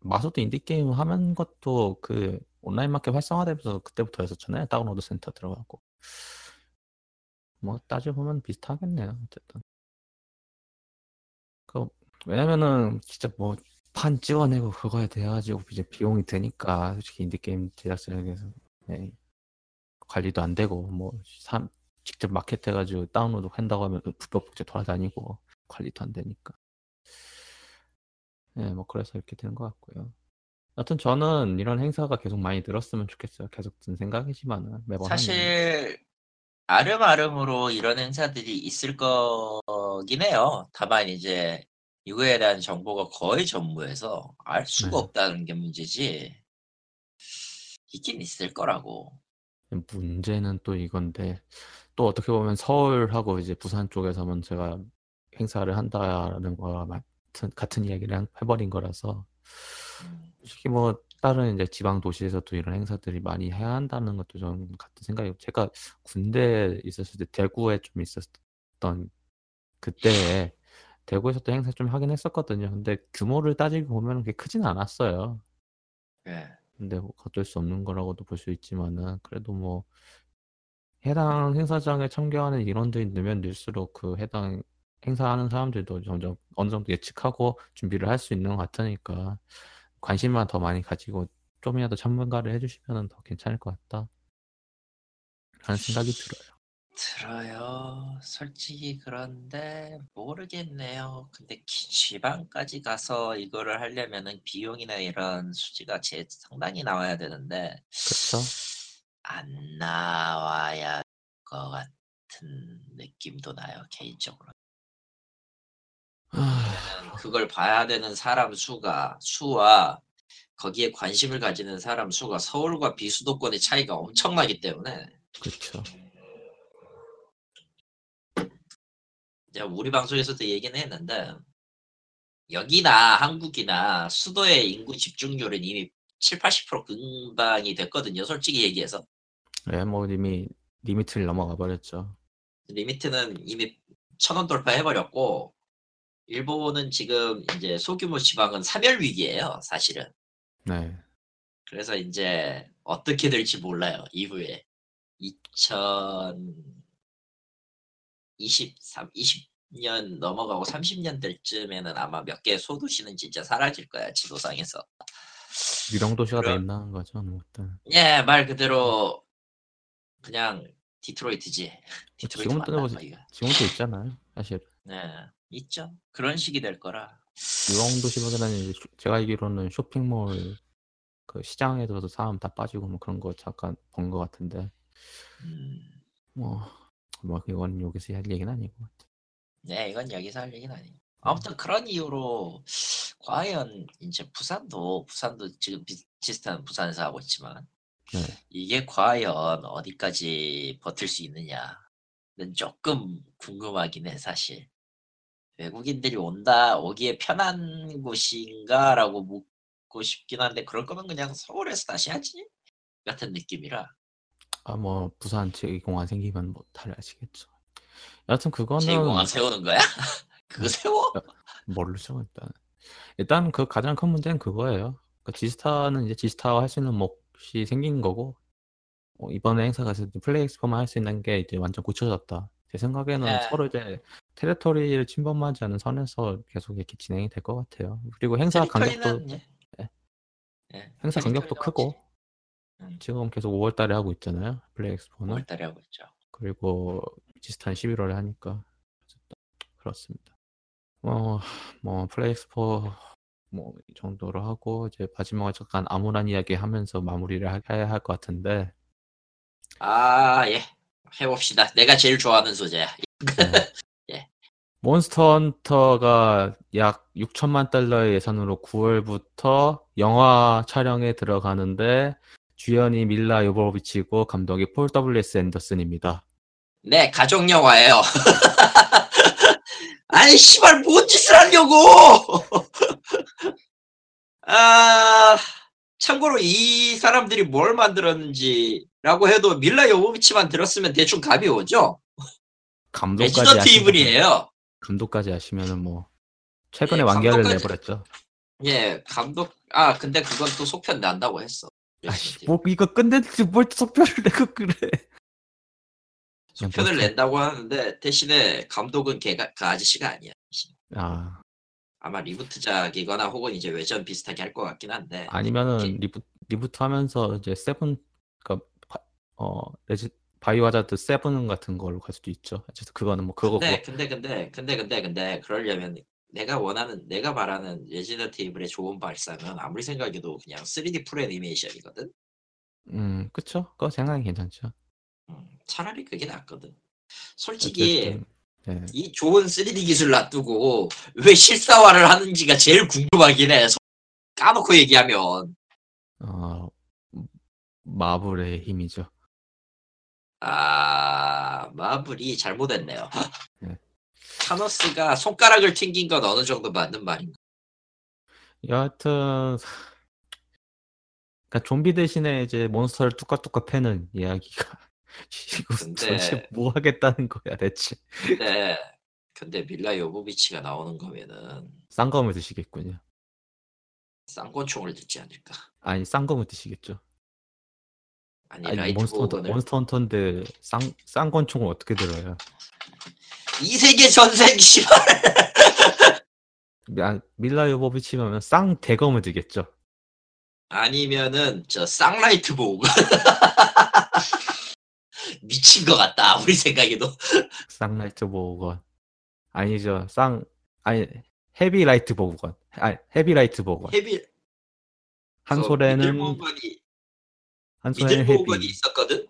마소도 인디 게임 하는 것도 그 온라인 마켓 활성화되면서 그때부터였었잖아요. 다운로드 센터 들어가고. 뭐 따져 보면 비슷하겠네요. 어쨌든. 그 왜냐면은 진짜 뭐 판 찍어내고 그거에 대해 가지고 이제 비용이 드니까 솔직히 인디 게임 제작사에게서 네. 관리도 안 되고 뭐 사, 직접 마켓 해가지고 다운로드 한다고 하면 불법 복제 돌아다니고 관리도 안 되니까. 네, 뭐 그래서 이렇게 되는 것 같고요. 여튼 저는 이런 행사가 계속 많이 늘었으면 좋겠어요. 계속 든 생각이지만은 매번. 사실 아름아름으로 이런 행사들이 있을 거긴 해요. 다만 이제 이거에 대한 정보가 거의 전무해서 알 수가 네. 없다는 게 문제지. 있긴 있을 거라고. 문제는 또 이건데 또 어떻게 보면 서울하고 이제 부산 쪽에서만 제가 행사를 한다라는 거와 같은 같은 이야기를 한- 해버린 거라서 음, 솔직히 뭐 다른 이제 지방 도시에서도 이런 행사들이 많이 해야 한다는 것도 좀 같은 생각이고 제가 군대에 있었을 때 대구에 좀 있었던 그때에 대구에서도 행사 좀 하긴 했었거든요. 근데 규모를 따지고 보면 그게 크진 않았어요. 예. 근데 뭐 어쩔 수 없는 거라고도 볼 수 있지만은 그래도 뭐 해당 행사장에 참가하는 인원들이 늘면 늘수록 그 해당 행사하는 사람들도 점점 어느 정도 예측하고 준비를 할 수 있는 것 같으니까 관심만 더 많이 가지고 좀이라도 참가를 해주시면 더 괜찮을 것 같다. 라는 생각이 들어요. 들어요. 솔직히 그런데 모르겠네요. 근데 기- 지방까지 가서 이거를 하려면은 비용이나 이런 수지가 제 상당히 나와야 되는데 그쵸? 안 나와야 할 것 같은 느낌도 나요 개인적으로. 왜냐면 그걸 봐야 되는 사람 수가 수와 거기에 관심을 가지는 사람 수가 서울과 비수도권의 차이가 엄청나기 때문에 그쵸. 이제 우리 방송에서도 얘기는 했는데 여기나 한국이나 수도의 인구 집중률은 이미 7, 80% 근방이 됐거든요. 솔직히 얘기해서 네, 뭐 이미 limit를 넘어가 버렸죠. limit는 이미 천원 돌파해 버렸고 일본은 지금 이제 소규모 지방은 사멸 위기예요. 사실은. 네. 그래서 이제 어떻게 될지 몰라요. 이후에 2023, 20년 넘어가고 30년 될 쯤에는 아마 몇 개 소도시는 진짜 사라질 거야 지도상에서. 유령 도시가 그럼- 된다는 거죠. 아무것도. 예, 말 그대로 그냥 디트로이트지. 디트로이트 지금도 맞나? 지금도 있잖아요. 사실 네, 있죠. 그런 식이 될 거라. 유령 도시보다는 제가 알기로는 쇼핑몰 그 시장에 들어서 사람 다 빠지고 뭐 그런 거 잠깐 본 것 같은데 음, 뭐, 뭐 이건 여기서 할 얘기는 아니고 네, 이건 여기서 할 얘기는 아니에요. 아무튼 그런 이유로 과연 이제 부산도 부산도 지금 비, 비슷한 부산에서 하고 있지만 네. 이게 과연 어디까지 버틸 수 있느냐는 조금 궁금하긴 해 사실. 외국인들이 온다 오기에 편한 곳인가라고 묻고 싶긴 한데 그럴 거면 그냥 서울에서 다시 하지 같은 느낌이라 아 뭐 부산 제2공항 생기면 뭐 달라지겠죠. 여하튼 그거는 제2공항 세우는 거야? 그거 세워? 모르죠 일단 일단 그 가장 큰 문제는 그거예요. 그 지스타는 이제 지스타와 할 수 있는 몫이 생긴 거고 어, 이번에 행사 가서 플레이 엑스포만 할 수 있는 게 이제 완전 고쳐졌다. 제 생각에는 네. 서로 이제 테리토리를 침범하지 않은 선에서 계속 이렇게 진행이 될 것 같아요. 그리고 행사 간격도 예. 네. 예, 행사 간격도 크고. 지금 계속 5월 달에 하고 있잖아요. 플레이 엑스포는 5월 달에 하고 있죠. 그리고 지스타는 11월에 하니까 그렇습니다. 뭐, 뭐 플레이 엑스포 뭐 이 정도로 하고 이제 마지막에 잠깐 암울한 이야기 하면서 마무리를 하- 해야 할 것 같은데 아 예. 해 봅시다. 내가 제일 좋아하는 소재야. 예. 몬스터 헌터가 약 6천만 달러의 예산으로 9월부터 영화 촬영에 들어가는데 주연이 밀라 요보비치고 감독이 폴 W.S. 앤더슨입니다. 네, 가족 영화예요. 아니, 씨발, 뭔 짓을 하려고! 아, 참고로 이 사람들이 뭘 만들었는지라고 해도 밀라 요보비치만 들었으면 대충 감이 오죠? 감독까지 이블이에요. 감독까지 하시면은 뭐 최근에 예, 완결을 감독까지- 내버렸죠. 예 감독 아 근데 그건 또 속편 난다고 했어. 아이 뭐 이거 끝냈지 뭘 속편을 내고 그래. 속편을 뭐, 낸다고 하는데 대신에 감독은 걔가 그 아저씨가 아니야. 아 아마 reboot작이거나 혹은 이제 외전 비슷하게 할 것 같긴 한데 아니면은 기- 리부 reboot 하면서 이제 세븐 그니까 어 레지 바이오하자드 세븐 같은 걸로 갈 수도 있죠. 어쨌든 그거는 뭐 그거 근데 그거 근데 근데 근데 근데 근데 그러려면 내가 원하는 내가 말하는 레지던트 이블의 좋은 발상은 아무리 생각해도 그냥 3D full 애니메이션이거든. 음 그쵸? 그거 생각이 괜찮죠. 음, 차라리 그게 낫거든. 솔직히 어쨌든 네. 이 좋은 3D 기술 놔두고 왜 실사화를 하는지가 제일 궁금하긴 해. 소- 까놓고 얘기하면 어 마블의 힘이죠. 아 마블이 잘못했네요. 네. 타노스가 손가락을 튕긴 건 어느 정도 맞는 말인가? 여하튼 그러니까 좀비 대신에 이제 몬스터를 뚜까뚜까 패는 이야기가 이거 근데- 도대체 뭐 하겠다는 거야 대체 근데 근데 밀라 요보비치가 나오는 거면은 쌍검을 드시겠군요 쌍권총을 듣지 않을까? 아니 쌍검을 드시겠죠 아니, 아니 몬스터 몬스터 헌터인데 쌍 쌍권총을 어떻게 들어요 이 세계 전생 씨발. 아, 밀라 요보비치면 쌍 대검을 들겠죠. 아니면은 저 쌍라이트 보호가 미친 것 같다 우리 생각에도. 쌍라이트 보건 아니죠 쌍 아니 헤비라이트 보건 아니 헤비라이트 보건 헤비 한 보건이 한 보건이 헤비. 있었거든.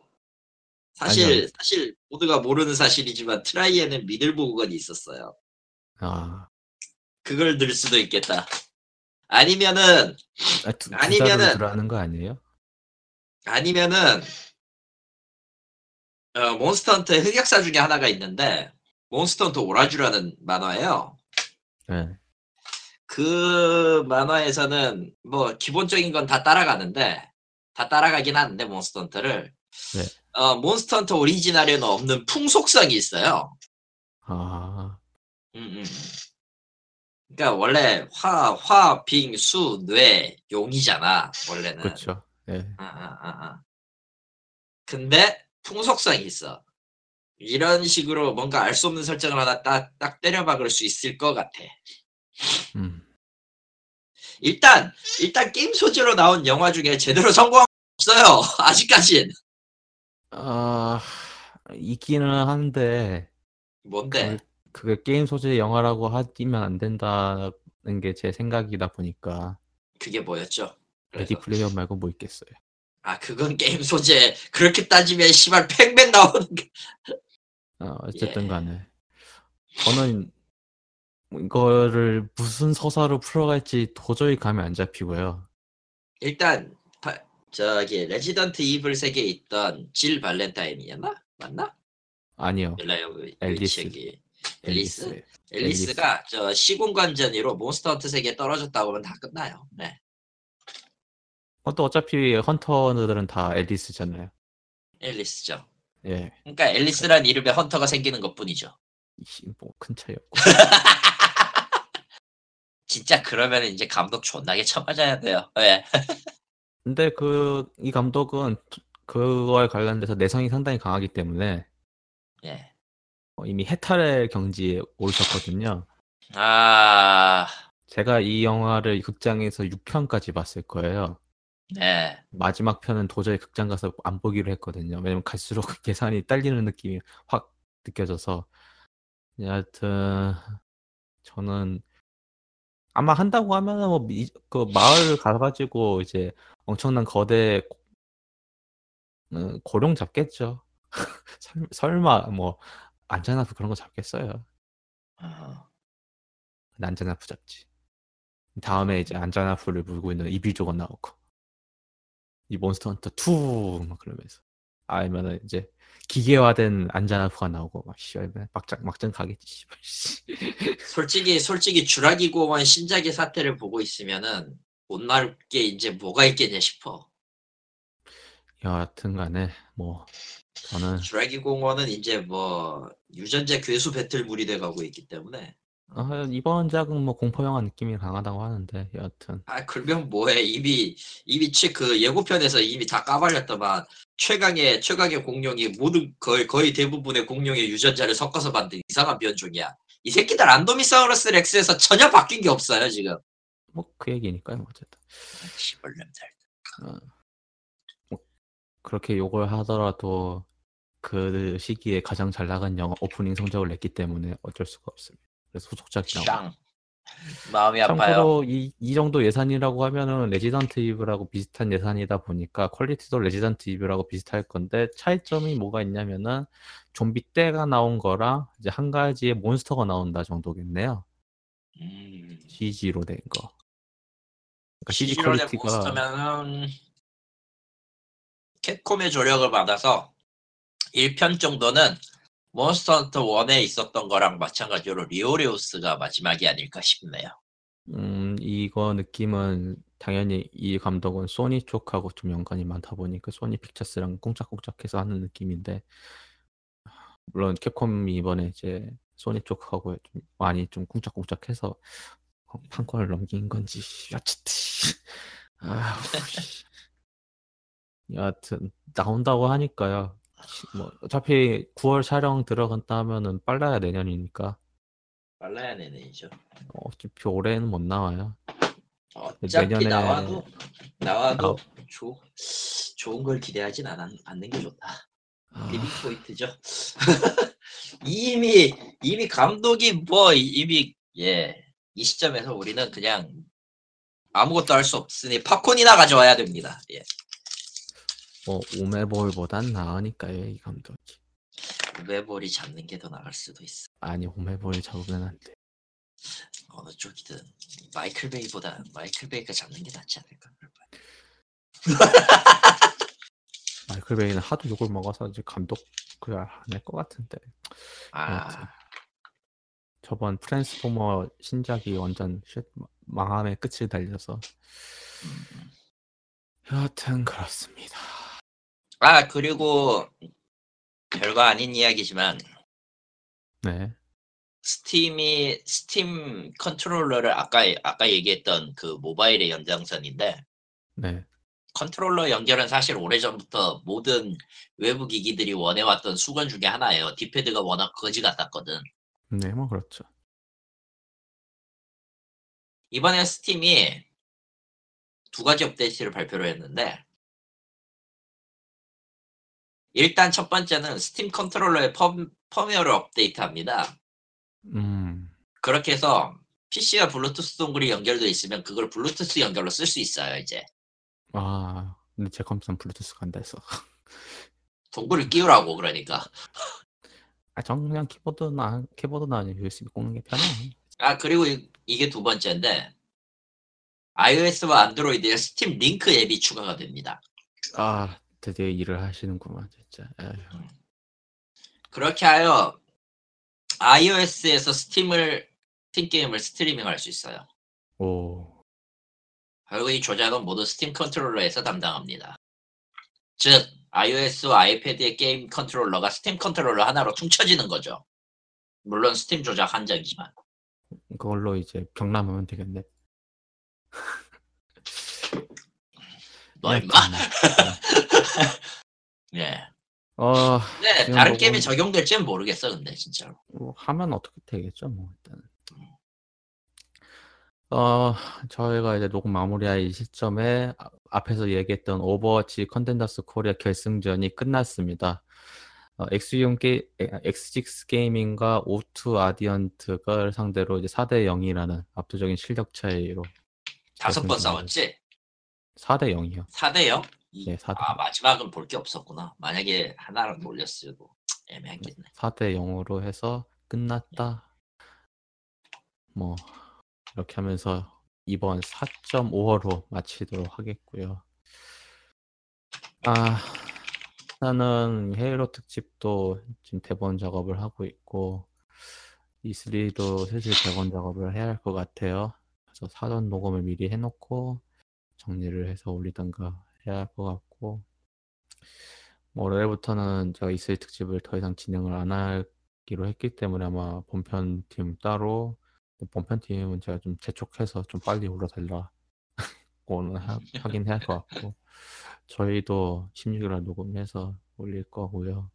사실 아니요. 사실 모두가 모르는 사실이지만 트라이에는 미들 보건이 있었어요. 아 그걸 들 수도 있겠다. 아니면은 아, 두, 자루를 들어가는 거 아니에요? 아니면은 어, 몬스터헌터의 흑역사 중에 하나가 있는데 몬스터헌터 오라주라는 만화예요. 네. 그 만화에서는 뭐 기본적인 건 다 따라가는데 다 따라가긴 하는데 몬스터헌터를 네. 어, 몬스터 헌터 오리지널에는 없는 풍속성이 있어요. 아, 음, 음. 그러니까 원래 화, 화, 빙, 수, 뇌, 용이잖아 원래는. 그렇죠. 네. 아, 아, 아, 아. 근데 풍속성이 있어. 이런 식으로 뭔가 알 수 없는 설정을 하나 딱, 딱 때려 박을 수 있을 것 같아. 음. 일단 일단 게임 소재로 나온 영화 중에 제대로 성공한 거 없어요. 아직까진. 아, 있기는 한데 뭔데? 그, 그게 게임 소재 영화라고 하면 안 된다는 게 제 생각이다 보니까 그게 뭐였죠? 레디 그래서. 플레이어 말고 뭐 있겠어요. 아 그건 게임 소재. 그렇게 따지면 시발 팩맨 나오는 게. 어, 어쨌든 예. 간에 저는 이거를 무슨 서사로 풀어갈지 도저히 감이 안 잡히고요. 일단 바- 저기 레지던트 이블 세계에 있던 질 발렌타인이었나? 맞나? 아니요. 몰라요. 앨리스. 앨리스. 앨리스? 앨리스. 앨리스가 저 시공간 전이로 몬스터헌터 세계에 떨어졌다고 하면 다 끝나요. 네. 어, 또 어차피 헌터들은 다 앨리스잖아요. 앨리스죠. 예. 그러니까 앨리스란 이름에 헌터가 생기는 것 뿐이죠. 뭐 큰 차이 없고. 진짜 그러면 이제 감독 존나게 쳐맞아야 돼요. 예. 근데 그 이 감독은 그거에 관련돼서 내성이 상당히 강하기 때문에 예. 어, 이미 해탈의 경지에 오르셨거든요. 아, 제가 이 영화를 극장에서 6편까지 봤을 거예요. 네. 마지막 편은 도저히 극장 가서 안 보기로 했거든요. 왜냐면 갈수록 예산이 딸리는 느낌이 확 느껴져서. 여하튼 저는 아마 한다고 하면은 뭐그 마을 가가지고 이제 엄청난 거대 고- 어, 고룡 잡겠죠. 설- 설마 뭐 안전하프 그런 거 잡겠어요. 어, 근데 안전하프 잡지. 다음에 이제 안전하프를 물고 있는 이빌조가 나오고 이 몬스터 헌터 2막 그러면서 아니면은 이제 기계화된 안전하프가 나오고 막 씨발 막장 막장 가겠지 씨발 씨. 솔직히 솔직히 주라기 공원 신작의 사태를 보고 있으면은 못 나올 게 이제 뭐가 있겠냐 싶어. 여하튼간에 뭐 저는 주라기 공원은 이제 뭐 유전자 괴수 배틀물이 돼가고 있기 때문에 아, 이번 작은 뭐 공포 영화 느낌이 강하다고 하는데 여하튼 아 그러면 뭐해 이미 이미 최그 예고편에서 이미 다 까발렸더만 최강의 최강의 공룡이 모든 거의 거의 대부분의 공룡의 유전자를 섞어서 만든 이상한 변종이야. 이 새끼들 인도미누스 렉스에서 전혀 바뀐 게 없어요 지금. 뭐 그 얘기니까요 뭐 어쨌든 시벌렘들. 그렇게 욕을 하더라도 그 시기에 가장 잘 나간 영화 오프닝 성적을 냈기 때문에 어쩔 수가 없습니다. 그래서 후속작이 나오고 샹. 마음이 아파요. 참고로 이, 이 정도 예산이라고 하면은 레지던트 이블하고 비슷한 예산이다 보니까 quality도 레지던트 이블하고 비슷할 건데 차이점이 뭐가 있냐면은 좀비 떼가 나온 거랑 이제 한 가지의 몬스터가 나온다 정도겠네요. 음. CG로 된 거. 그러니까 CG 퀄리티가 몬스터면은 캡콤의 조력을 받아서 1편 정도는 몬스터 헌터 1에 있었던 거랑 마찬가지로 리오레우스가 마지막이 아닐까 싶네요. 음, 이거 느낌은 당연히 이 감독은 소니 쪽하고 좀 연관이 많다 보니까 소니 픽처스랑 쿵짝쿵짝해서 하는 느낌인데 물론 캡콤이 이번에 이제 소니 쪽하고 좀 많이 좀 꽁짝꽁짝해서 판권을 넘긴 건지 어쨌든 아 여하튼 나온다고 하니까요. 뭐 어차피 9월 촬영 들어간다 하면은 빨라야 내년이니까. 빨라야 내년이죠. 어차피 올해는 못 나와요. 어차피 내년에 나와도 나와도 나- 조, 좋은 걸 기대하진 않, 않는 게 좋다. 아, 비빅 포인트죠. 이미 이미 감독이 뭐 이- 이미 예 이 시점에서 우리는 그냥 아무것도 할 수 없으니 팝콘이나 가져와야 됩니다. 예. 뭐 오메볼보단 나으니까요 이 감독이 외볼이 잡는 게 더 나을 수도 있어. 아니 오메볼 잡으면 안 돼 어느 쪽이든 마이클 베이보다 마이클 베이가 잡는 게 낫지 않을까. 마이클 베이는 하도 욕을 먹어서 이제 감독 그만할 것 같은데 아 저번 트랜스포머 신작이 완전 shit 망함의 끝을 달려서 음. 여하튼 그렇습니다 아 그리고 별거 아닌 이야기지만 네 스팀이 스팀 컨트롤러를 아까 아까 얘기했던 그 모바일의 연장선인데 네. 컨트롤러 연결은 사실 오래전부터 모든 외부 기기들이 원해왔던 숙원 중에 하나예요. D-pad가 워낙 거지 같았거든. 네, 뭐 그렇죠. 이번에 스팀이 두 가지 업데이트를 발표를 했는데 일단 첫 번째는 스팀 컨트롤러의 펌, 펌웨어를 업데이트합니다. 음, 그렇게 해서 PC와 블루투스 동글이 연결돼 있으면 그걸 블루투스 연결로 쓸 수 있어요. 이제 아, 근데 제 컴퓨터는 블루투스 간단해서. 동글을 끼우라고 그러니까. 아, 전 그냥 키보드나, 키보드나 아니면 USB 꽂는 게 편해. 아 그리고 이, 이게 두 번째인데 iOS와 안드로이드에 스팀 링크 앱이 추가가 됩니다. 아, 드디어 일을 하시는구만, 진짜. 에휴. 그렇게 하여 iOS에서 스팀을 스팀 게임을 스트리밍 할 수 있어요. 오, 그리고 이 조작은 모두 스팀 컨트롤러에서 담당합니다. 즉 iOS와 아이패드의 게임 컨트롤러가 스팀 컨트롤러 하나로 퉁쳐지는 거죠. 물론 스팀 조작 한정이지만 그걸로 이제 병남하면 되겠네. 너 네, 임마. 예. 어, 네, 다른 게임에 적용될지는 모르겠어 근데 진짜로. 뭐 하면 어떻게 되겠죠, 뭐, 일단은. 어, 저희가 이제 녹음 마무리할 이 시점에 아- 앞에서 얘기했던 오버워치 컨텐더스 코리아 결승전이 끝났습니다. 어, 엑스용 게, 엑스식스 게이밍과 오투 아디언트가 상대로 이제 4대 0이라는 압도적인 실력 차이로 다섯 번 결승전을- 싸웠지? 4대 0이요. 4대요? 네, 4대, 아 마지막은 볼 게 없었구나. 만약에 하나를 몰렸어도 애매하겠네. 4대 0으로 해서 끝났다. 뭐 이렇게 하면서 이번 4.5호로 마치도록 하겠고요. 아, 나는 헤일로 특집도 지금 대본 작업을 하고 있고 E3도 슬슬 대본 작업을 해야 할 것 같아요. 그래서 사전 녹음을 미리 해놓고 정리를 해서 올리던가 해야 할 것 같고 뭐 월요일부터는 제가 E3 특집을 더 이상 진행을 안 하기로 했기 때문에 아마 본편 팀 따로 본편팀은 제가 좀 재촉해서 좀 빨리 올라달라. 고는 하긴 해야 할 것 같고 저희도 16일날 녹음해서 올릴 거고요.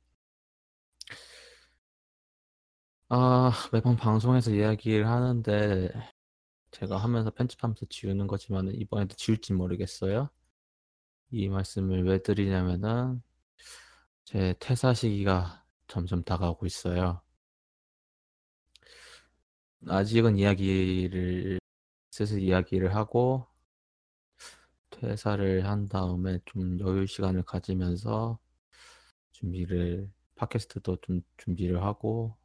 아 매번 방송에서 이야기를 하는데 제가 하면서 편집하면서 지우는 거지만 이번에도 지울지 모르겠어요. 이 말씀을 왜 드리냐면은 제 퇴사 시기가 점점 다가오고 있어요. 아직은 이야기를 슬슬 이야기를 하고 퇴사를 한 다음에 좀 여유 시간을 가지면서 준비를 팟캐스트도 좀 준비를 하고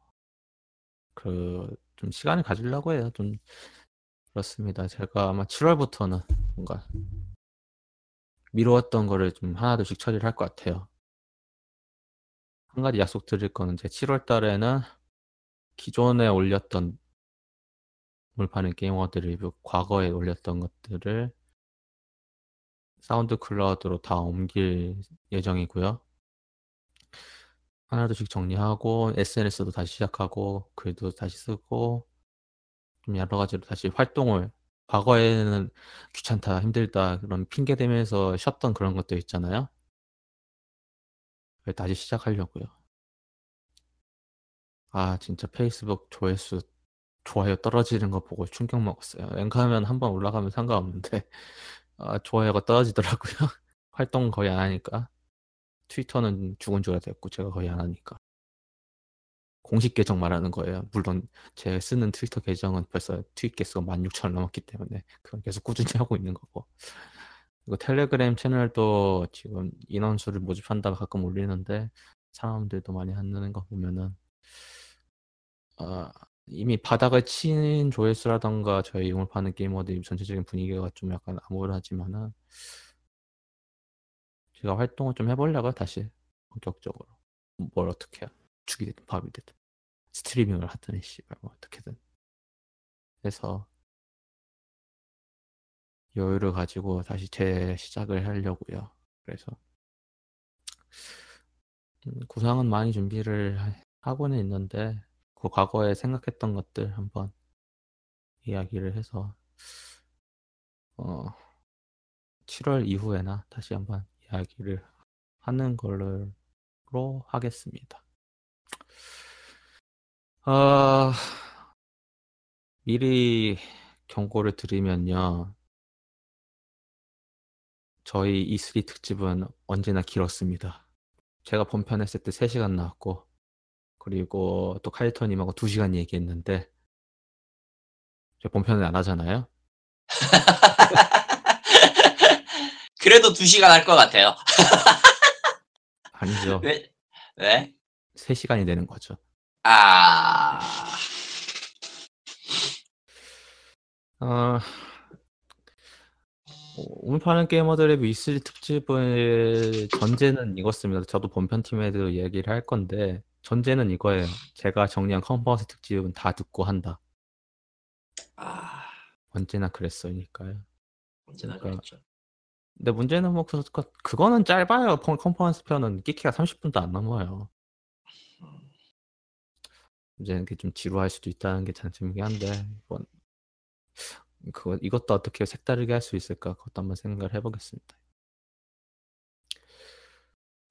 그 좀 시간을 가지려고 해요. 좀 그렇습니다. 제가 아마 7월부터는 뭔가 미루었던 거를 좀 하나둘씩 처리를 할 것 같아요. 한 가지 약속 드릴 거는 제 7월 달에는 기존에 올렸던 물파는 게임 워드 리뷰 과거에 올렸던 것들을 사운드 클라우드로 다 옮길 예정이고요. 하나둘씩 정리하고 SNS도 다시 시작하고 글도 다시 쓰고 좀 여러 가지로 다시 활동을 과거에는 귀찮다 힘들다 그런 핑계 대면서 쉬었던 그런 것도 있잖아요. 다시 시작하려고요. 아 진짜 페이스북 조회수 좋아요 떨어지는 거 보고 충격 먹었어요. 앵커하면 한 번 올라가면 상관없는데 아, 좋아요가 떨어지더라고요. 활동 거의 안 하니까. 트위터는 죽은 줄 알았고 제가 거의 안 하니까. 공식 계정 말하는 거예요. 물론 제가 쓰는 트위터 계정은 벌써 트윗 개수가 16,000 넘었기 때문에 그건 계속 꾸준히 하고 있는 거고. 그리고 텔레그램 채널도 지금 인원수를 모집한다고 가끔 올리는데 사람들도 많이 하는 거 보면은 아, 이미 바닥을 친 조회수라던가 저희 이용을 파는 게이머들 전체적인 분위기가 좀 약간 암울하지만은 제가 활동을 좀 해보려고요 다시. 본격적으로. 뭘 어떻게 죽이 됐든 밥이 됐든. 스트리밍을 하든 씨발 뭐 어떻게든. 해서 여유를 가지고 다시 재시작을 하려고요. 그래서 음, 구상은 많이 준비를 하고는 있는데 그 과거에 생각했던 것들 한번 이야기를 해서 어 7월 이후에나 다시 한번 이야기를 하는 걸로 하겠습니다. 아 미리 경고를 드리면요. 저희 E3 특집은 언제나 길었습니다. 제가 본편 했을 때 3시간 나왔고 그리고 또 카이토님하고 2시간 얘기했는데 제 본편은 안 하잖아요. 그래도 2시간 할 것 같아요. 아니죠. 왜? 왜? 3시간이 되는 거죠. 아. 어... 오늘 파는 게이머들의 E3 특집의 전제는 이것습니다. 저도 본편 팀에도 얘기를 할 건데 전제는 이거예요. 제가 정리한 컨퍼런스 특집은 다 듣고 한다. 아. 언제나 그랬으니까요. 언제나 그러니까, 그랬죠. 근데 문제는 뭐 그, 그거는 짧아요. 컨퍼런스 편은 끼키가 30분도 안 넘어요. 이게 좀 지루할 수도 있다는 게 장점이긴 한데 이건 그거 이것도 어떻게 색다르게 할 수 있을까 그것도 한번 생각을 해보겠습니다.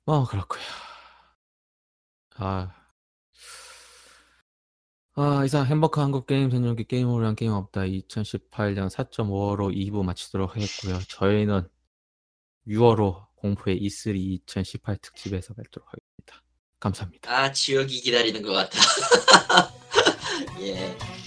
뭐 그렇고요. 아, 아 이상 행복한 한국 게임 전용기 게임으로 한 게임 없다 2018년 4.5로 2부 마치도록 하겠고요. 저희는 6월호 공포의 E3 2018 특집에서 뵙도록 하겠습니다. 감사합니다. 아 지옥이 기다리는 것 같아. 예.